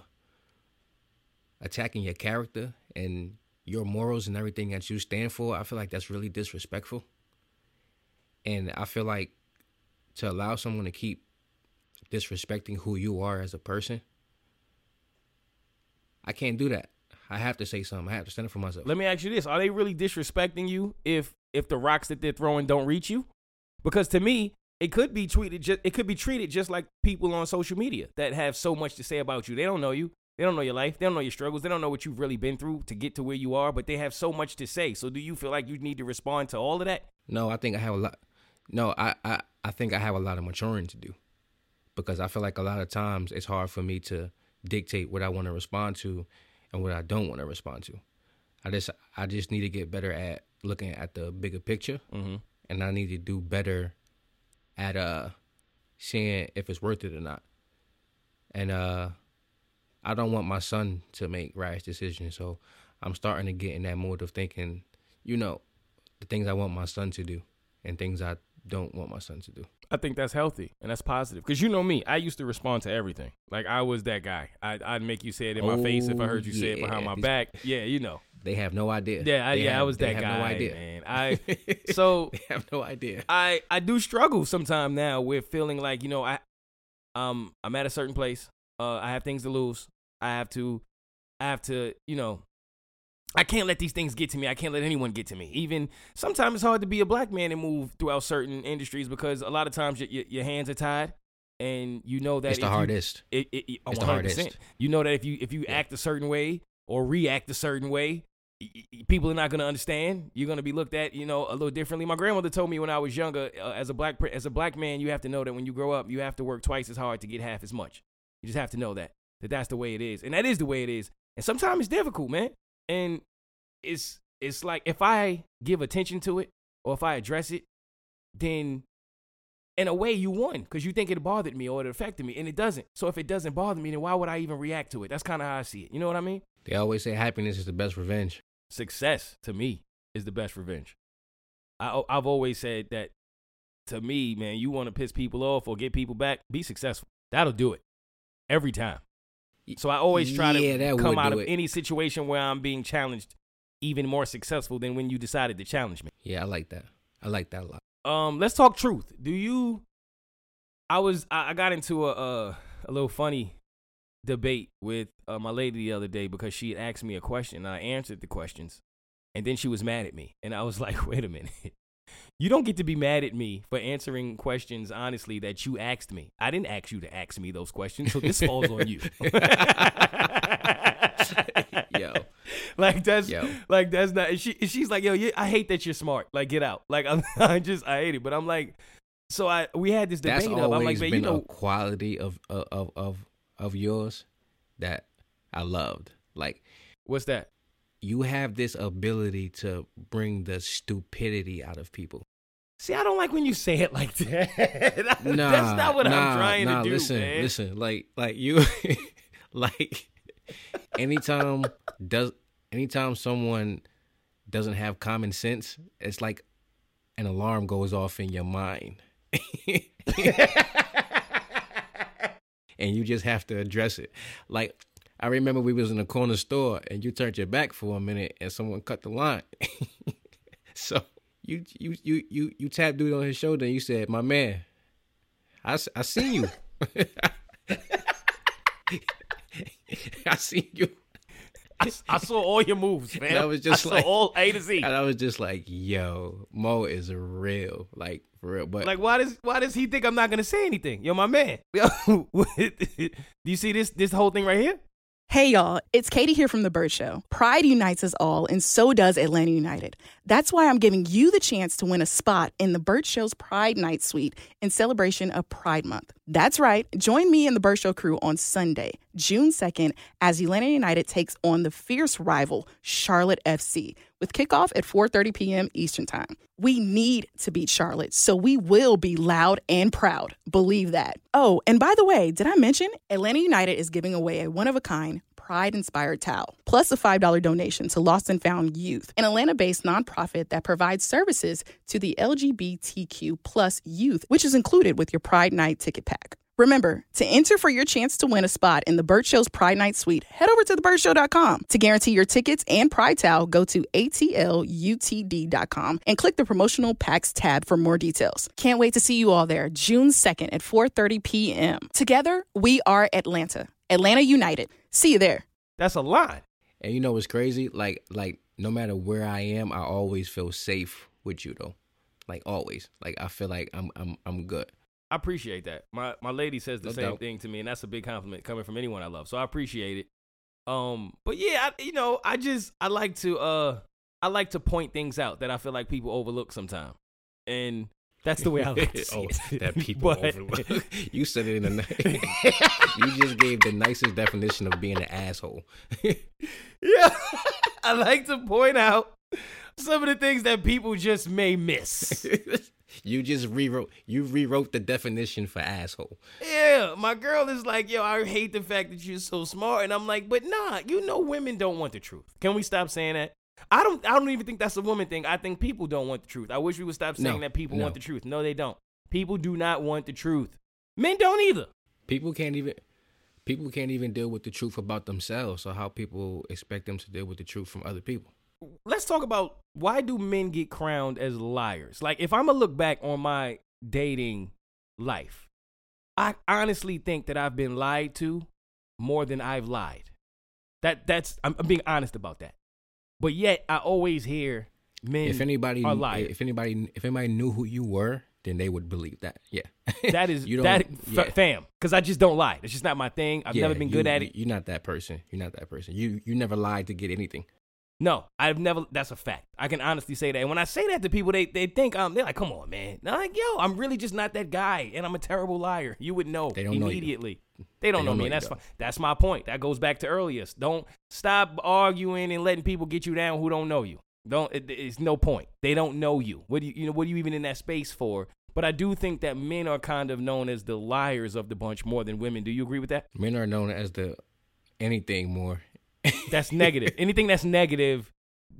attacking your character and your morals and everything that you stand for, I feel like that's really disrespectful. And I feel like to allow someone to keep disrespecting who you are as a person, I can't do that. I have to say something. I have to stand up for myself. Let me ask you this: Are they really disrespecting you if if the rocks that they're throwing don't reach you? Because to me, it could be treated just it could be treated just like people on social media that have so much to say about you. They don't know you. They don't know your life. They don't know your struggles. They don't know what you've really been through to get to where you are, but they have so much to say. So do you feel like you need to respond to all of that? No, I think I have a lot. No, I, I, I think I have a lot of maturing to do because I feel like a lot of times it's hard for me to dictate what I want to respond to and what I don't want to respond to. I just I just need to get better at looking at the bigger picture, Mm-hmm. and I need to do better at uh seeing if it's worth it or not. and uh, I don't want my son to make rash decisions. So I'm starting to get in that mode of thinking, you know, the things I want my son to do and things I don't want my son to do. I think that's healthy and that's positive. Cause you know me, I used to respond to everything. Like I was that guy. I, I'd make you say it in my face if I heard you say it behind Oh, my yeah. back. Yeah, you know. They have no idea. Yeah, I, They yeah, I have- was they that have guy. No idea. Man, I so they have no idea. I I do struggle sometime now with feeling like you know I um I'm at a certain place. Uh, I have things to lose. I have to I have to you know I can't let these things get to me. I can't let anyone get to me. Even sometimes it's hard to be a black man and move throughout certain industries because a lot of times your your, your hands are tied, and you know that It's the if you- hardest. it, it, it, It's the 100%. hardest. You know that if you if you act a certain way or react a certain way, people are not going to understand. You're going to be looked at, you know, a little differently. My grandmother told me when I was younger, uh, as a black as a black man, you have to know that when you grow up, you have to work twice as hard to get half as much. You just have to know that that that's the way it is, and that is the way it is. And sometimes it's difficult, man. And it's it's like if I give attention to it or if I address it, then in a way you won because you think it bothered me or it affected me and it doesn't. So if it doesn't bother me then why would i even react to it? That's kind of how i see it. You know what i mean? They always say happiness is the best revenge. success to me is the best revenge. I, i've always said that to me man you want to piss people off or get people back be successful. That'll do it. Every time so i always try Yeah, to come out of it. any situation where i'm being challenged even more successful than when you decided to challenge me Yeah, I like that. I like that a lot. um, let's talk truth. Do you? I was I, I got into a a, a little funny debate with uh, my lady the other day because she had asked me a question and I answered the questions, and then she was mad at me, and I was like, wait a minute. You don't get to be mad at me for answering questions honestly that you asked me. I didn't ask you to ask me those questions, so this falls on you. Yo. like that's Yo. like that's not. She she's like, yo, I hate that you're smart. Like, get out. Like, I'm I just I hate it. But I'm like, so I we had this debate That's up. I'm like, always been you know, a quality of of of of yours that I loved. Like what's that? You have this ability to bring the stupidity out of people. See, I don't like when you say it like that. Nah, that's not what nah, I'm trying nah, to do, listen, man. Listen, like like you like anytime does anytime someone doesn't have common sense, it's like an alarm goes off in your mind. and you just have to address it. Like I remember we was in a corner store and you turned your back for a minute and someone cut the line. so you you you you you tapped dude on his shoulder and you said, "My man, I I seen you. I seen you." I, I saw all your moves, man. I was just I saw like- all A to Z. And I was just like, "Yo, Moe is real, like for real." But Like, why does why does he think I'm not gonna say anything? Yo, my man. Yo, do you see this this whole thing right here? Hey y'all, it's Katie here from The Bird Show. Pride unites us all, and so does Atlanta United. That's why I'm giving you the chance to win a spot in The Bird Show's Pride Night Suite in celebration of Pride Month. That's right, join me and The Bird Show crew on Sunday, June 2nd, as Atlanta United takes on the fierce rival, Charlotte FC, with kickoff at 4.30 p.m. Eastern Time. We need to beat Charlotte, so we will be loud and proud. Believe that. Oh, and by the way, did I mention Atlanta United is giving away a one-of-a-kind Pride inspired towel, plus a $5 donation to Lost and Found Youth, an Atlanta based nonprofit that provides services to the LGBTQ plus youth, which is included with your Pride Night ticket pack. Remember, to enter for your chance to win a spot in the Bird Show's Pride Night Suite, head over to thebirdshow.com. To guarantee your tickets and Pride Towel, go to atlutd.com and click the promotional packs tab for more details. Can't wait to see you all there, June 2nd at 4:30 p.m. Together, we are Atlanta. Atlanta United. See you there. That's a lot. and you know what's crazy? Like like no matter where I am, I always feel safe with you though. Like always. Like I feel like I'm I'm I'm good. I appreciate that. My my lady says the No same doubt. thing to me, and that's a big compliment coming from anyone I love. So I appreciate it. Um, but yeah, I, you know, I just I like to uh I like to point things out that I feel like people overlook sometimes, and that's the way I like to see oh, it. that people But- overlook. you said it in a ni- You just gave the nicest definition of being an asshole. yeah, I like to point out some of the things that people just may miss. You just rewrote. You rewrote the definition for asshole. Yeah, my girl is like, yo, I hate the fact that you're so smart, and I'm like, but nah, you know, women don't want the truth. Can we stop saying that? I don't. I don't even think that's a woman thing. I think people don't want the truth. I wish we would stop saying No, that people no. want the truth. No, they don't. People do not want the truth. Men don't either. People can't even. People can't even deal with the truth about themselves. or how people expect them to deal with the truth from other people? Let's talk about why do men get crowned as liars? Like if I'm gonna look back on my dating life, I honestly think that I've been lied to more than I've lied. That that's I'm, I'm being honest about that. But yet I always hear men if anybody, are liars. if anybody, if anybody knew who you were, then they would believe that. Yeah, that is you don't. that yeah. fam because I just don't lie. It's just not my thing. I've Yeah, never been you- good at it. You're not that person. You're not that person. You you never lied to get anything. No, I've never. That's a fact. I can honestly say that. And when I say that to people, they they think um they're like, come on, man. And I'm like, yo, I'm really just not that guy, and I'm a terrible liar. You would know They don't know immediately. They don't They know don't me. know and that's fine. That's my point. That goes back to earlier. Don't stop arguing and letting people get you down who don't know you. Don't. It, it's no point. They don't know you. What do you you know? What are you even in that space for? But I do think that men are kind of known as the liars of the bunch more than women. Do you agree with that? Men are known as the anything more. That's negative. Anything that's negative,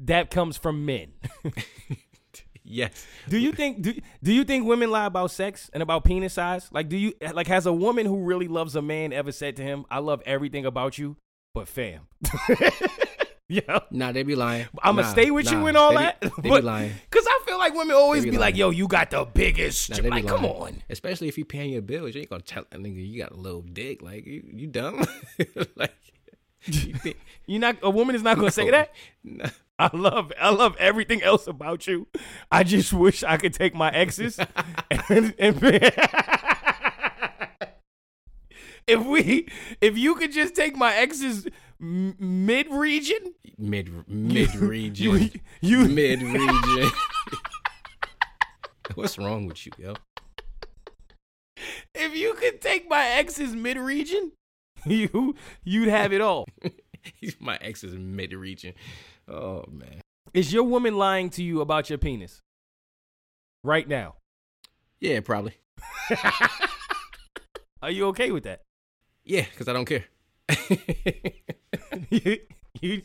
that comes from men. yes. Do you think do, do you think women lie about sex and about penis size? Like do you like has a woman who really loves a man ever said to him, "I love everything about you, but fam." yeah. Nah, they be lying. I'm gonna Nah, stay with you and all they that. Be, they but, be lying. Cuz I feel like women always be, be like, "Yo, you got the biggest." Nah, like, come on. Especially if you paying your bills, you ain't gonna tell a nigga you got a little dick. Like you, you dumb. like you think, You not a woman is not going to say that? no. I love I love everything else about you. I just wish I could take my exes and, and if we if you could just take my exes mid region, mid mid you region, you mid region. What's wrong with you, yo? if you could take my exes mid region, you you'd have it all. He's my ex is mid region. Oh man. Is your woman lying to you about your penis right now? Yeah, probably. Are you okay with that? Yeah, because I don't care. you, you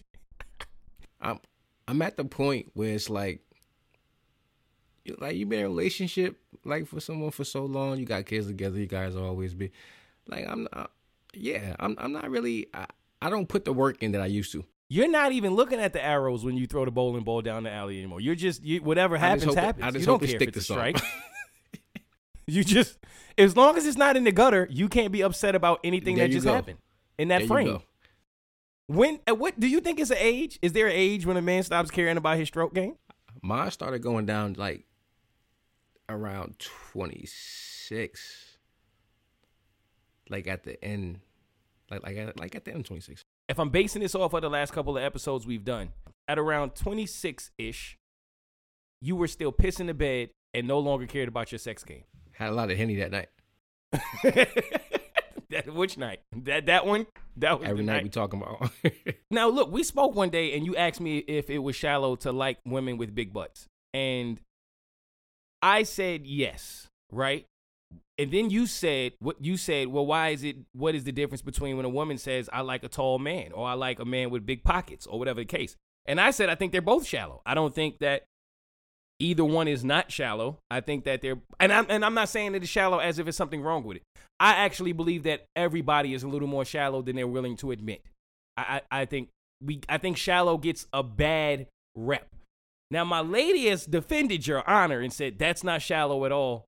I'm I'm at the point where it's like like you've been in a relationship like for someone for so long, you got kids together, you guys always be like I'm not yeah, I'm I'm not really I, I don't put the work in that I used to. You're not even looking at the arrows when you throw the bowling ball down the alley anymore. You're just you, whatever happens hope happens. I just you don't care stick if it's a strike. you just as long as it's not in the gutter, you can't be upset about anything There that just go. happened in that There frame. When what do you think is an age? Is there an age when a man stops caring about his stroke game? Mine started going down like around 26 like at the end like like at, like at the end of 26 If I'm basing this off of the last couple of episodes we've done, at around 26 ish, you were still pissing the bed and no longer cared about your sex game. had a lot of henny that night that, which night? That that one? That was every the night we talking about Now, look, we spoke one day and you asked me if it was shallow to like women with big butts. And I said yes, right? And then you said what you said, well, why is it what is the difference between when a woman says I like a tall man or I like a man with big pockets or whatever the case? And I said I think they're both shallow. I don't think that either one is not shallow. I think that they're and I'm and I'm not saying that it's shallow as if it's something wrong with it. I actually believe that everybody is a little more shallow than they're willing to admit. I, I, I think we I think shallow gets a bad rep. Now my lady has defended your honor and said that's not shallow at all.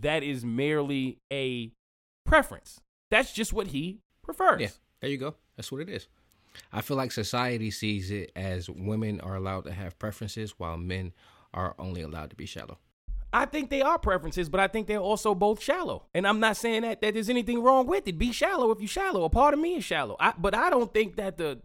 That is merely a preference. That's just what he prefers. yeah there you go that's what it is i feel like society sees it as women are allowed to have preferences while men are only allowed to be shallow I think they are preferences, but I think they're also both shallow. And I'm not saying that, that there's anything wrong with it. Be shallow if you're shallow. A part of me is shallow. I, but I don't think that the.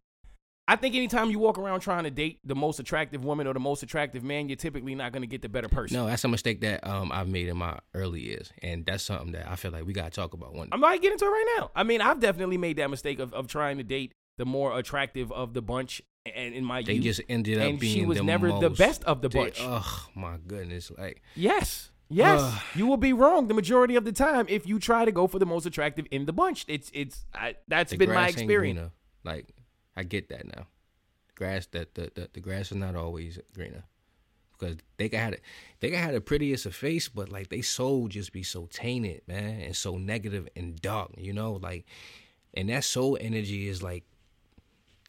I think anytime you walk around trying to date the most attractive woman or the most attractive man, you're typically not going to get the better person. no that's a mistake that um i've made in my early years and that's something that i feel like we gotta talk about one day I'm not getting into it right now. I mean, I've definitely made that mistake of, of trying to date the more attractive of the bunch. And in my they youth. just ended up and being she was the never the best of the they- bunch. oh my goodness like yes. Yes, you will be wrong the majority of the time if you try to go for the most attractive in the bunch. It's it's I, that's been my experience. greener. Like I get that now. Grass that the, the, the grass is not always greener. Because they can have the, they can have the prettiest of face, but like they soul just be so tainted, man, and so negative and dark, you know, like and that soul energy is like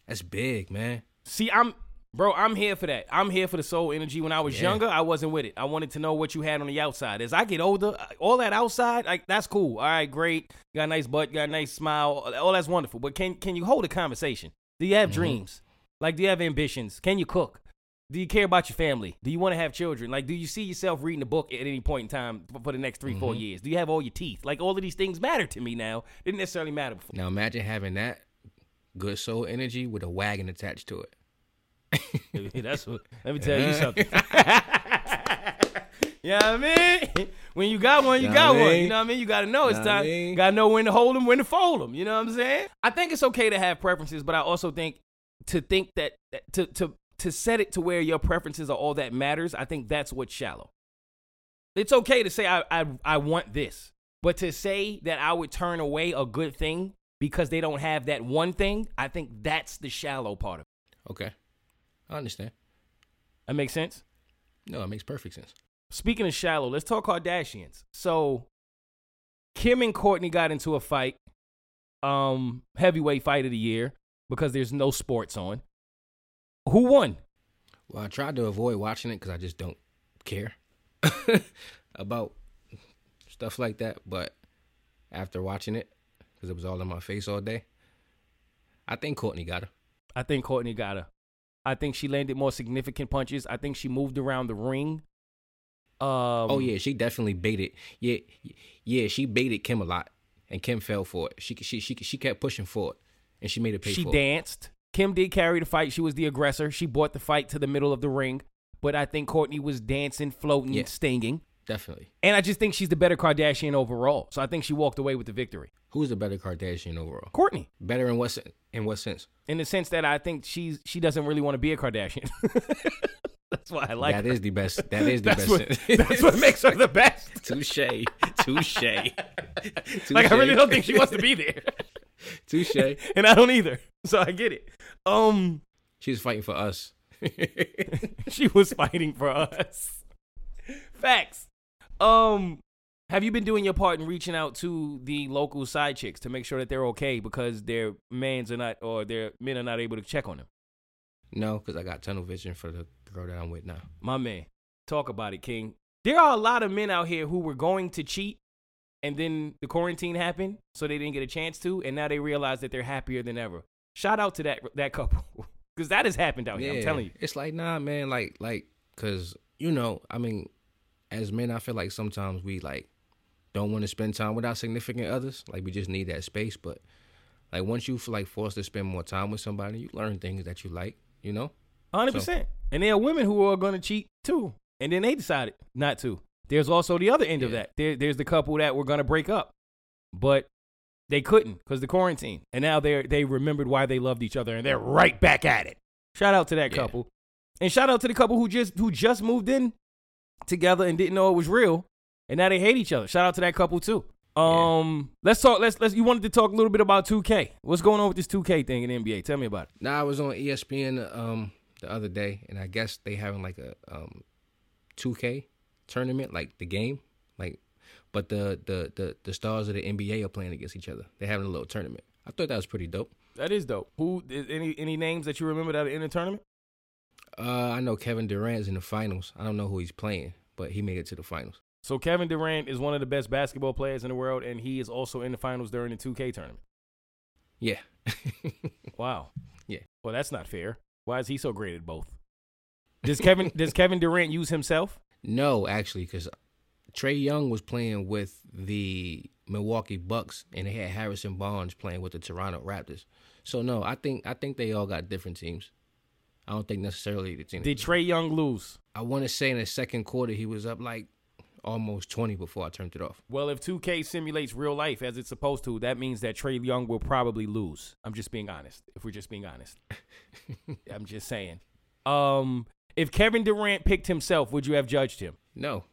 that's big, man. See, I'm bro, I'm here for that. I'm here for the soul energy. When I was Yeah. younger, I wasn't with it. I wanted to know what you had on the outside. As I get older, all that outside, like that's cool. All right, great. Got a nice butt, got a nice smile. All that's wonderful. But can can you hold a conversation? Do you have mm-hmm. dreams? Like do you have ambitions? Can you cook? Do you care about your family? Do you want to have children? Like, do you see yourself reading a book at any point in time for, for the next 3 four mm-hmm. years? Do you have all your teeth? Like, all of these things matter to me now. Didn't necessarily matter before. Now imagine having that good soul energy with a wagon attached to it. That's what. Let me tell you something. yeah, I mean, when you got one, you Know got what one. You know what I mean? You got to know it's Know what time. mean? Got to know when to hold them, when to fold them. You know what I'm saying? I think it's okay to have preferences, but I also think to think that that- to to to set it to where your preferences are all that matters. I think that's what's shallow. It's okay to say I I I want this, but to say that I would turn away a good thing because they don't have that one thing, I think that's the shallow part of it. Okay. I understand. That makes sense. No, it makes perfect sense. Speaking of shallow, let's talk Kardashians. So Kim and Kourtney got into a fight, um, heavyweight fight of the year because there's no sports on. Who won? Well, I tried to avoid watching it because I just don't care about stuff like that. But after watching it, because it was all in my face all day, I think Kourtney got her. I think Kourtney got her. I think she landed more significant punches. I think she moved around the ring. Um, oh yeah, she definitely baited. Yeah, yeah, she baited Kim a lot, and Kim fell for it. She she she she kept pushing for it, and she made it pay she for it. danced. Kim did carry the fight. She was the aggressor. She brought the fight to the middle of the ring. But I think Kourtney was dancing, floating, Yeah. stinging. Definitely. And I just think she's the better Kardashian overall. So I think she walked away with the victory. Who's the better Kardashian overall? Kourtney, Better in what sen- in what sense? in the sense that I think she's she doesn't really want to be a Kardashian. that's why I like that her. is the best. That is the that's best. what, sense. that's what makes her the best. Touche. Touche. Like I really don't think she wants to be there, Touche. and I don't either. So I get it. Um, She was fighting for us. she was fighting for us. Facts. Um, have you been doing your part in reaching out to the local side chicks to make sure that they're okay because their mans are not or their men are not able to check on them? no, because I got tunnel vision for the girl that I'm with now. My man, talk about it, King. There are a lot of men out here who were going to cheat, and then the quarantine happened, so they didn't get a chance to, and now they realize that they're happier than ever. Shout out to that that couple, because that has happened out here. I'm telling you. It's like, nah, man, like, like, cause you know, I mean, as men, I feel like sometimes we like don't want to spend time with our significant others. Like we just need that space. But like once you feel like forced to spend more time with somebody, you learn things that you like. You know? Hundred percent. And there are women who are going to cheat too, and then they decided not to. There's also the other end of that. There, there's the couple that were going to break up, but they couldn't because the quarantine, and now they they remembered why they loved each other, and they're right back at it. Shout out to that Yeah. couple, and shout out to the couple who just who just moved in together and didn't know it was real, and now they hate each other. Shout out to that couple too. Um, let's talk. Let's let's. You wanted to talk a little bit about 2K. What's going on with this 2K thing in NBA? Tell me about it. Now I was on ESPN um the other day, and I guess they having like a um 2K tournament, like the game, like, but the the the the stars of the NBA are playing against each other. They're having a little tournament. I thought that was pretty dope. That is dope. Who is- any any names that you remember that are in the tournament? Uh, I know Kevin Durant's in the finals. I don't know who he's playing, but he made it to the finals. So Kevin Durant is one of the best basketball players in the world, and he is also in the finals during the 2K tournament. Yeah. Wow. Yeah. Well, that's not fair. Why is he so great at both? Does Kevin does Kevin Durant use himself? no, actually, because Trae Young was playing with the Milwaukee Bucks, and they had Harrison Barnes playing with the Toronto Raptors. So no, I think I think they all got different teams. I don't think necessarily the team. Did Trae Young lose? I want to say in the second quarter he was up like almost twenty before I turned it off. Well, if 2K simulates real life as it's supposed to, that means that Trae Young will probably lose. I'm just being honest. If we're just being honest, I'm just saying. Um, if Kevin Durant picked himself, would you have judged him? No,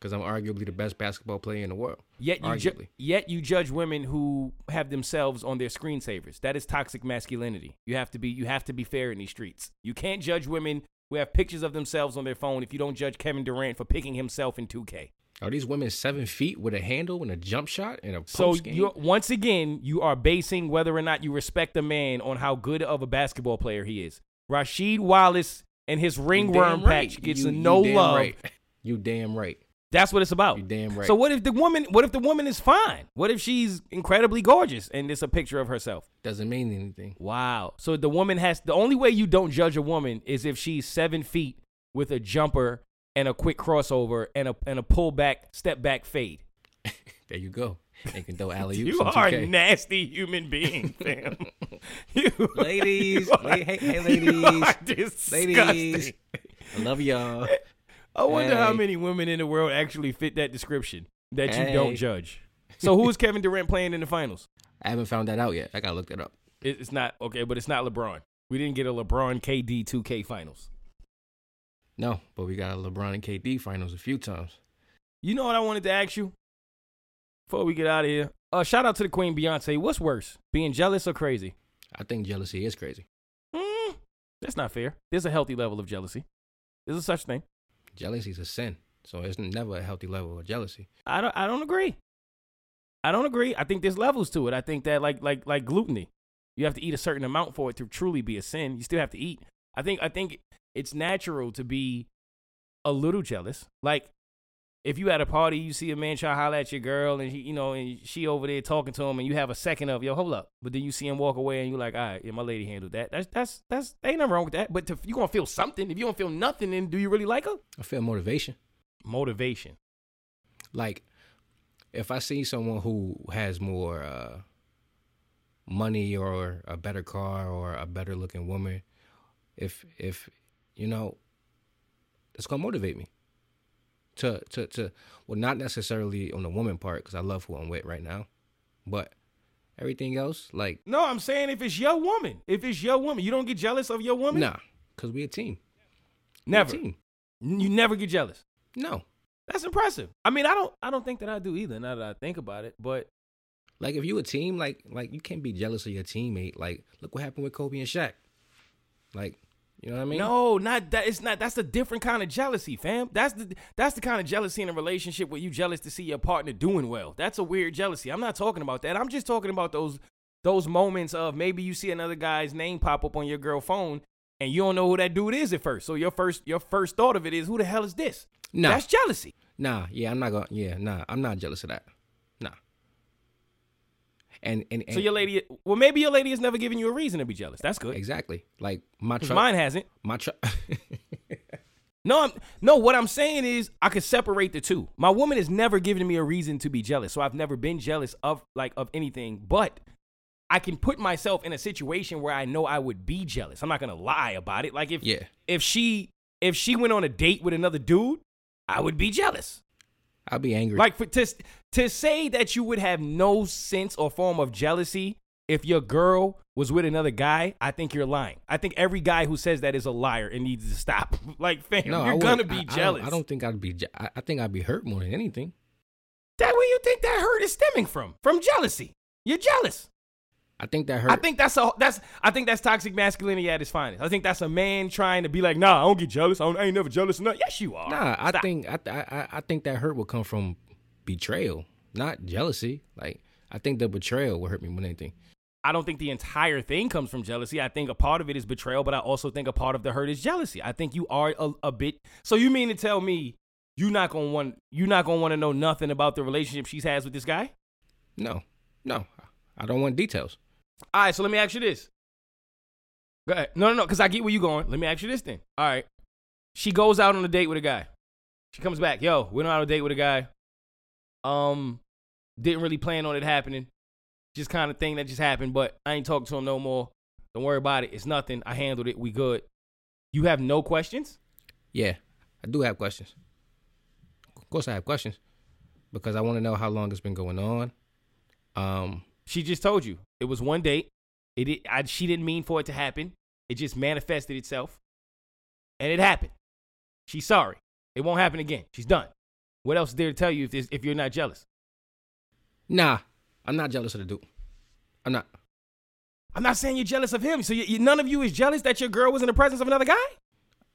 because I'm arguably the best basketball player in the world. Yet you, ju- yet you judge women who have themselves on their screensavers. That is toxic masculinity. You have to be you have to be fair in these streets. You can't judge women who have pictures of themselves on their phone if you don't judge Kevin Durant for picking himself in 2K. Are these women seven feet with a handle and a jump shot and a So game? you once again you are basing whether or not you respect a man on how good of a basketball player he is. Rasheed Wallace and his ringworm right. patch gets You- you no damn love. Right. You damn right. That's what it's about. You're damn right. So what if the woman? What if the woman is fine? What if she's incredibly gorgeous and it's a picture of herself? Doesn't mean anything. Wow. So the woman has the only way you don't judge a woman is if she's seven feet with a jumper and a quick crossover and a and a pull back step back fade. There you go. They can throw alley. You are a nasty human being, fam. you, Ladies, you are- hey, hey, ladies, ladies. I love y'all. I wonder how many women in the world actually fit that description that you don't judge. So who is Kevin Durant playing in the finals? I haven't found that out yet. I gotta look that up. It's not okay, but it's not LeBron. We didn't get a LeBron KD 2K finals. No, but we got a LeBron and KD finals a few times. You know what I wanted to ask you before we get out of here? Uh, shout out to the Queen Beyonce. What's worse, being jealous or crazy? I think jealousy is crazy. Mm, that's not fair. There's a healthy level of jealousy. There's a such thing. Jealousy is a sin, so it's never a healthy level of jealousy. I don't. I don't agree. I don't agree. I think there's levels to it. I think that like like like gluttony, you have to eat a certain amount for it to truly be a sin. You still have to eat. I think I think it's natural to be a little jealous. Like if you at a party, you see a man try to holler at your girl, and he, you know, and she over there talking to him, and you have a second of yo, hold up, but then you see him walk away, and you're like, all right, yeah, my lady handled that. That's that's that's ain't nothing wrong with that. But to, you gonna feel something. If you don't feel nothing, then do you really like her? I feel motivation. Motivation. Like, if I see someone who has more uh, money or a better car or a better looking woman, if if you know, it's gonna motivate me. To to to well, not necessarily on the woman part because I love who I'm with right now, but everything else, like No, I'm saying if it's your woman, if it's your woman, you don't get jealous of your woman. nah, because we a team. We a never. team. You never get jealous. No, That's impressive. I mean, I don't, I don't think that I do either. Now that I think about it, but like if you a team, like like you can't be jealous of your teammate. Like look what happened with Kobe and Shaq. Like you know what I mean? no, not that. It's not. That's a different kind of jealousy, fam. That's the that's the kind of jealousy in a relationship where you jealous to see your partner doing well. That's a weird jealousy. I'm not talking about that. I'm just talking about those those moments of maybe you see another guy's name pop up on your girl phone and you don't know who that dude is at first. So your first your first thought of it is, who the hell is this? Nah. That's jealousy. Nah, yeah, I'm not gonna. Yeah, nah, I'm not jealous of that. And and, and So your lady, well, maybe your lady has never given you a reason to be jealous. That's good. exactly like my truck. mine hasn't. my truck. No, I'm, no. What I'm saying is, I could separate the two. My woman has never given me a reason to be jealous, so I've never been jealous of like of anything. But I can put myself in a situation where I know I would be jealous. I'm not gonna lie about it. Like if Yeah. if she if she went on a date with another dude, I would be jealous. I'd be angry. Like for to to say that you would have no sense or form of jealousy if your girl was with another guy, I think you're lying. I think every guy who says that is a liar and needs to stop. Like, fam, no, you're gonna I- be I don't- jealous. I don't, think I'd be. je- I, I think I'd be hurt more than anything. That where you think that hurt is stemming from? From jealousy. You're jealous. I think that hurt. I think that's a that's I think that's toxic masculinity at its finest. I think that's a man trying to be like, nah, I don't get jealous. I, don't, I ain't never jealous enough. Yes, you are. Nah, I Stop. think I I- I think that hurt will come from betrayal, not jealousy. Like I think the betrayal will hurt me more than anything. I don't think the entire thing comes from jealousy. I think a part of it is betrayal, but I also think a part of the hurt is jealousy. I think you are a, a bit. So you mean to tell me you're not gonna want you're not gonna want to know nothing about the relationship she's has with this guy? No, no, I don't want details. All right, so let me ask you this. Go ahead. No, no, no, because I get where you're going. Let me ask you this then. All right. She goes out on a date with a guy. She comes back. Yo, went on a date with a guy. Um, didn't really plan on it happening. Just kind of thing that just happened, but I ain't talking to him no more. Don't worry about it. It's nothing. I handled it. We good. You have no questions? Yeah, I do have questions. Of course, I have questions because I want to know how long it's been going on. Um, She just told you it was one date. It, it I, she didn't mean for it to happen. It just manifested itself, and it happened. She's sorry. It won't happen again. She's done. What else is there to tell you if this, if you're not jealous? Nah, I'm not jealous of the dude. I'm not. I'm not saying you're jealous of him. So you, you, none of you is jealous that your girl was in the presence of another guy.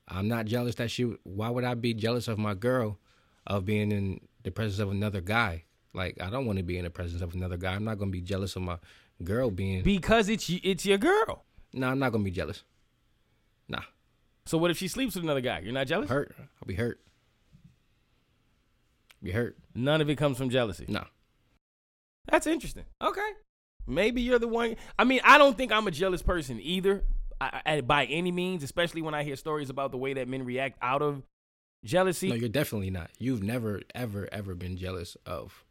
I'm not jealous that she. Why would I be jealous of my girl of being in the presence of another guy? Like I don't want to be in the presence of another guy. I'm not gonna be jealous of my girl being. Because it's it's your girl. nah, I'm not gonna be jealous. Nah, So what if she sleeps with another guy? You're not jealous? hurt. I'll be hurt. Be hurt. None of it comes from jealousy. Nah. That's interesting. Okay. Maybe you're the one. I mean, I don't think I'm a jealous person either, I, I, by any means. Especially when I hear stories about the way that men react out of jealousy. No, you're definitely not. You've never, ever, ever been jealous of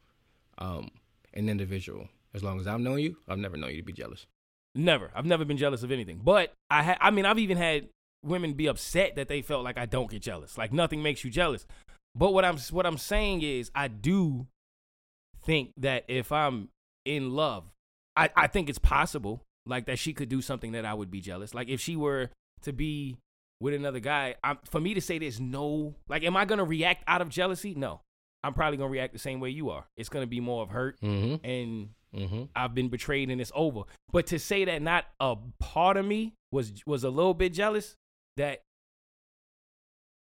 um, an individual. As long as I've known you, I've never known you to be jealous. Never. I've never been jealous of anything. But I ha- I mean, I've even had women be upset that they felt like I don't get jealous. Like nothing makes you jealous. But what I'm what I'm saying is I do think that if I'm in love, I, I think it's possible like that she could do something that I would be jealous. Like if she were to be with another guy, I'm, for me to say there's no like am I going to react out of jealousy? No. I'm probably going to react the same way you are. It's going to be more of hurt Mm-hmm. and Mm-hmm. I've been betrayed and it's over. But to say that not a part of me was was a little bit jealous that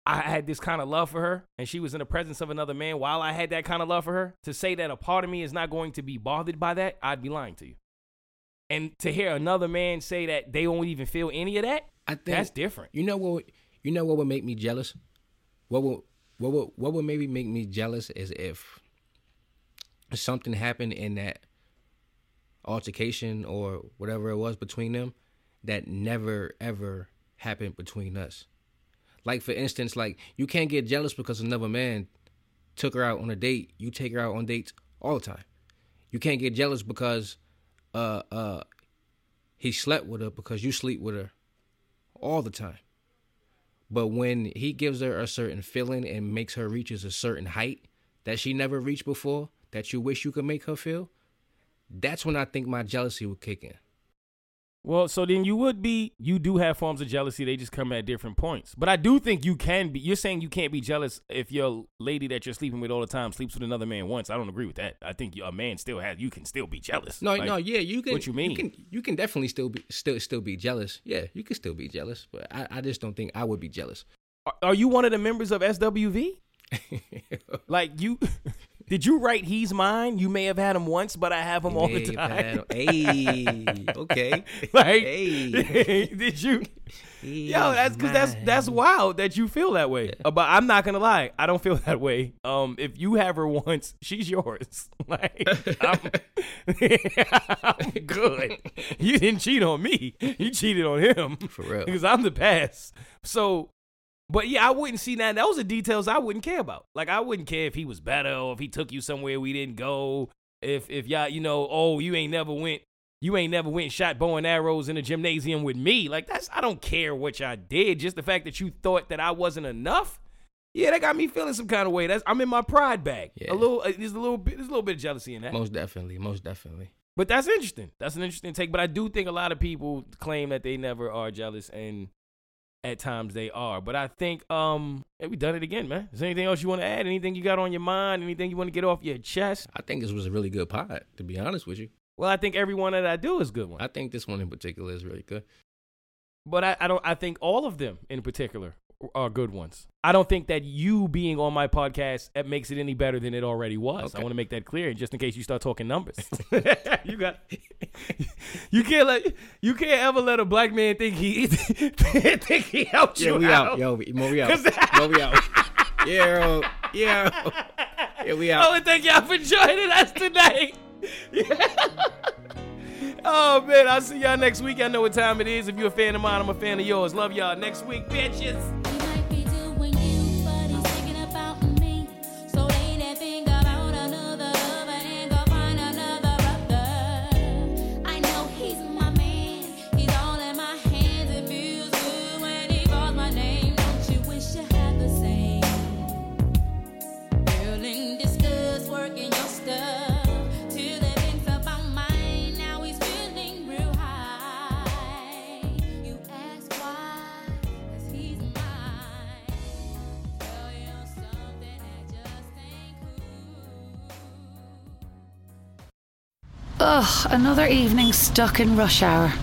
I had this kind of love for her and she was in the presence of another man while I had that kind of love for her, to say that a part of me is not going to be bothered by that, I'd be lying to you. And to hear another man say that they won't even feel any of that, I think that's different. You know what? You know what would make me jealous? What would what would what would maybe make me jealous is if something happened in that altercation or whatever it was between them that never ever happened between us. Like for instance, like you can't get jealous because another man took her out on a date. You take her out on dates all the time. You can't get jealous because uh uh he slept with her because you sleep with her all the time. But when he gives her a certain feeling and makes her reaches a certain height that she never reached before, that you wish you could make her feel, that's when I think my jealousy would kick in. Well, so then you would be, you do have forms of jealousy. They just come at different points. But I do think you can be, you're saying you can't be jealous if your lady that you're sleeping with all the time sleeps with another man once. I don't agree with that. I think a man still has, you can still be jealous. No, Like, no, yeah, you can. what you mean? You can, you can definitely still be still still be jealous. Yeah, you can still be jealous, but I, I just don't think I would be jealous. Are, are you one of the members of SWV? Like you, did you write He's Mine? You may have had him once, but I have him all the time. Hey, okay. like, Hey. did you? Yo, that's because that's that's wild that you feel that way. Uh, But I'm not gonna lie, I don't feel that way. Um, if you have her once, she's yours. Like, I'm, I'm good. You didn't cheat on me. You cheated on him. For real. Because I'm the past. So, but yeah, I wouldn't see that. Those are details I wouldn't care about. Like, I wouldn't care if he was better or if he took you somewhere we didn't go. If if y'all, you know, oh, you ain't never went you ain't never went and shot bow and arrows in a gymnasium with me. Like that's I don't care what y'all did. Just the fact that you thought that I wasn't enough. Yeah, that got me feeling some kind of way. That's I'm in my pride bag. Yeah. A little, uh, there's a little bit, there's a little bit of jealousy in that. Most definitely, most definitely. But that's interesting. That's an interesting take. But I do think a lot of people claim that they never are jealous, and at times they are. But I think um, hey, we done it again, man. Is there anything else you want to add? Anything you got on your mind? Anything you want to get off your chest? I think this was a really good pod, to be honest with you. Well, I think every one that I do is a good one. I think this one in particular is really good. But I, I don't. I think all of them in particular are good ones. I don't think that you being on my podcast that makes it any better than it already was. I want to make that clear, just in case you start talking numbers. you got. You can't let. You can't ever let a black man think he think he helped Yeah, you we out. out. Yo, we- we out. Moe, we out. Yeah, yeah. Yeah, we I out. want to thank y'all for joining us tonight. Oh man, I'll see y'all next week. I know what time it is. If you're a fan of mine, I'm a fan of yours. Love y'all. Next week, bitches. Ugh, another evening stuck in rush hour.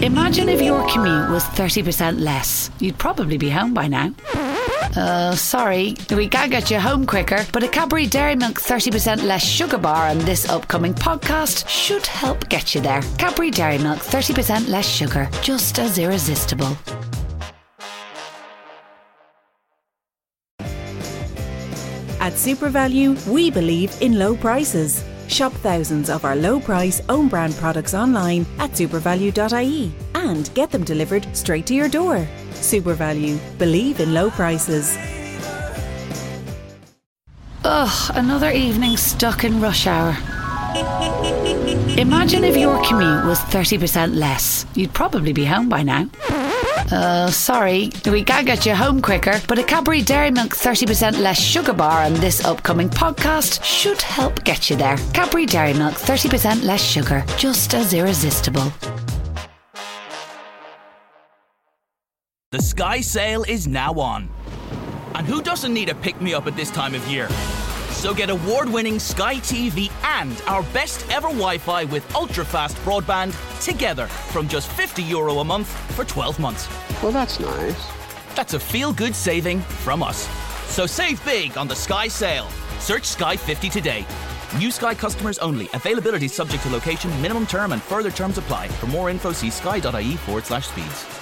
Imagine if your commute was 30% less. You'd probably be home by now. Uh, sorry, we can't get you home quicker, but a Cadbury Dairy Milk 30% less sugar bar and this upcoming podcast should help get you there. Cadbury Dairy Milk 30% less sugar, just as irresistible. At SuperValu, we believe in low prices. Shop thousands of our low price own brand products online at supervalu.ie and get them delivered straight to your door. SuperValu, believe in low prices. Ugh, another evening stuck in rush hour. Imagine if your commute was 30% less. You'd probably be home by now. Uh, sorry, we can't get you home quicker, but a Cadbury Dairy Milk 30% less sugar bar on this upcoming podcast should help get you there. Cadbury Dairy Milk 30% less sugar, just as irresistible. The Sky Sale is now on. And who doesn't need a pick me up at this time of year? So get award winning Sky TV and our best ever Wi Fi with ultra fast broadband together from just €50 Euro a month for 12 months. Well, that's nice. That's a feel good saving from us. So save big on the Sky Sale. Search Sky 50 today. New Sky customers only. Availability subject to location, minimum term, and further terms apply. For more info, see sky.ie forward slash speeds.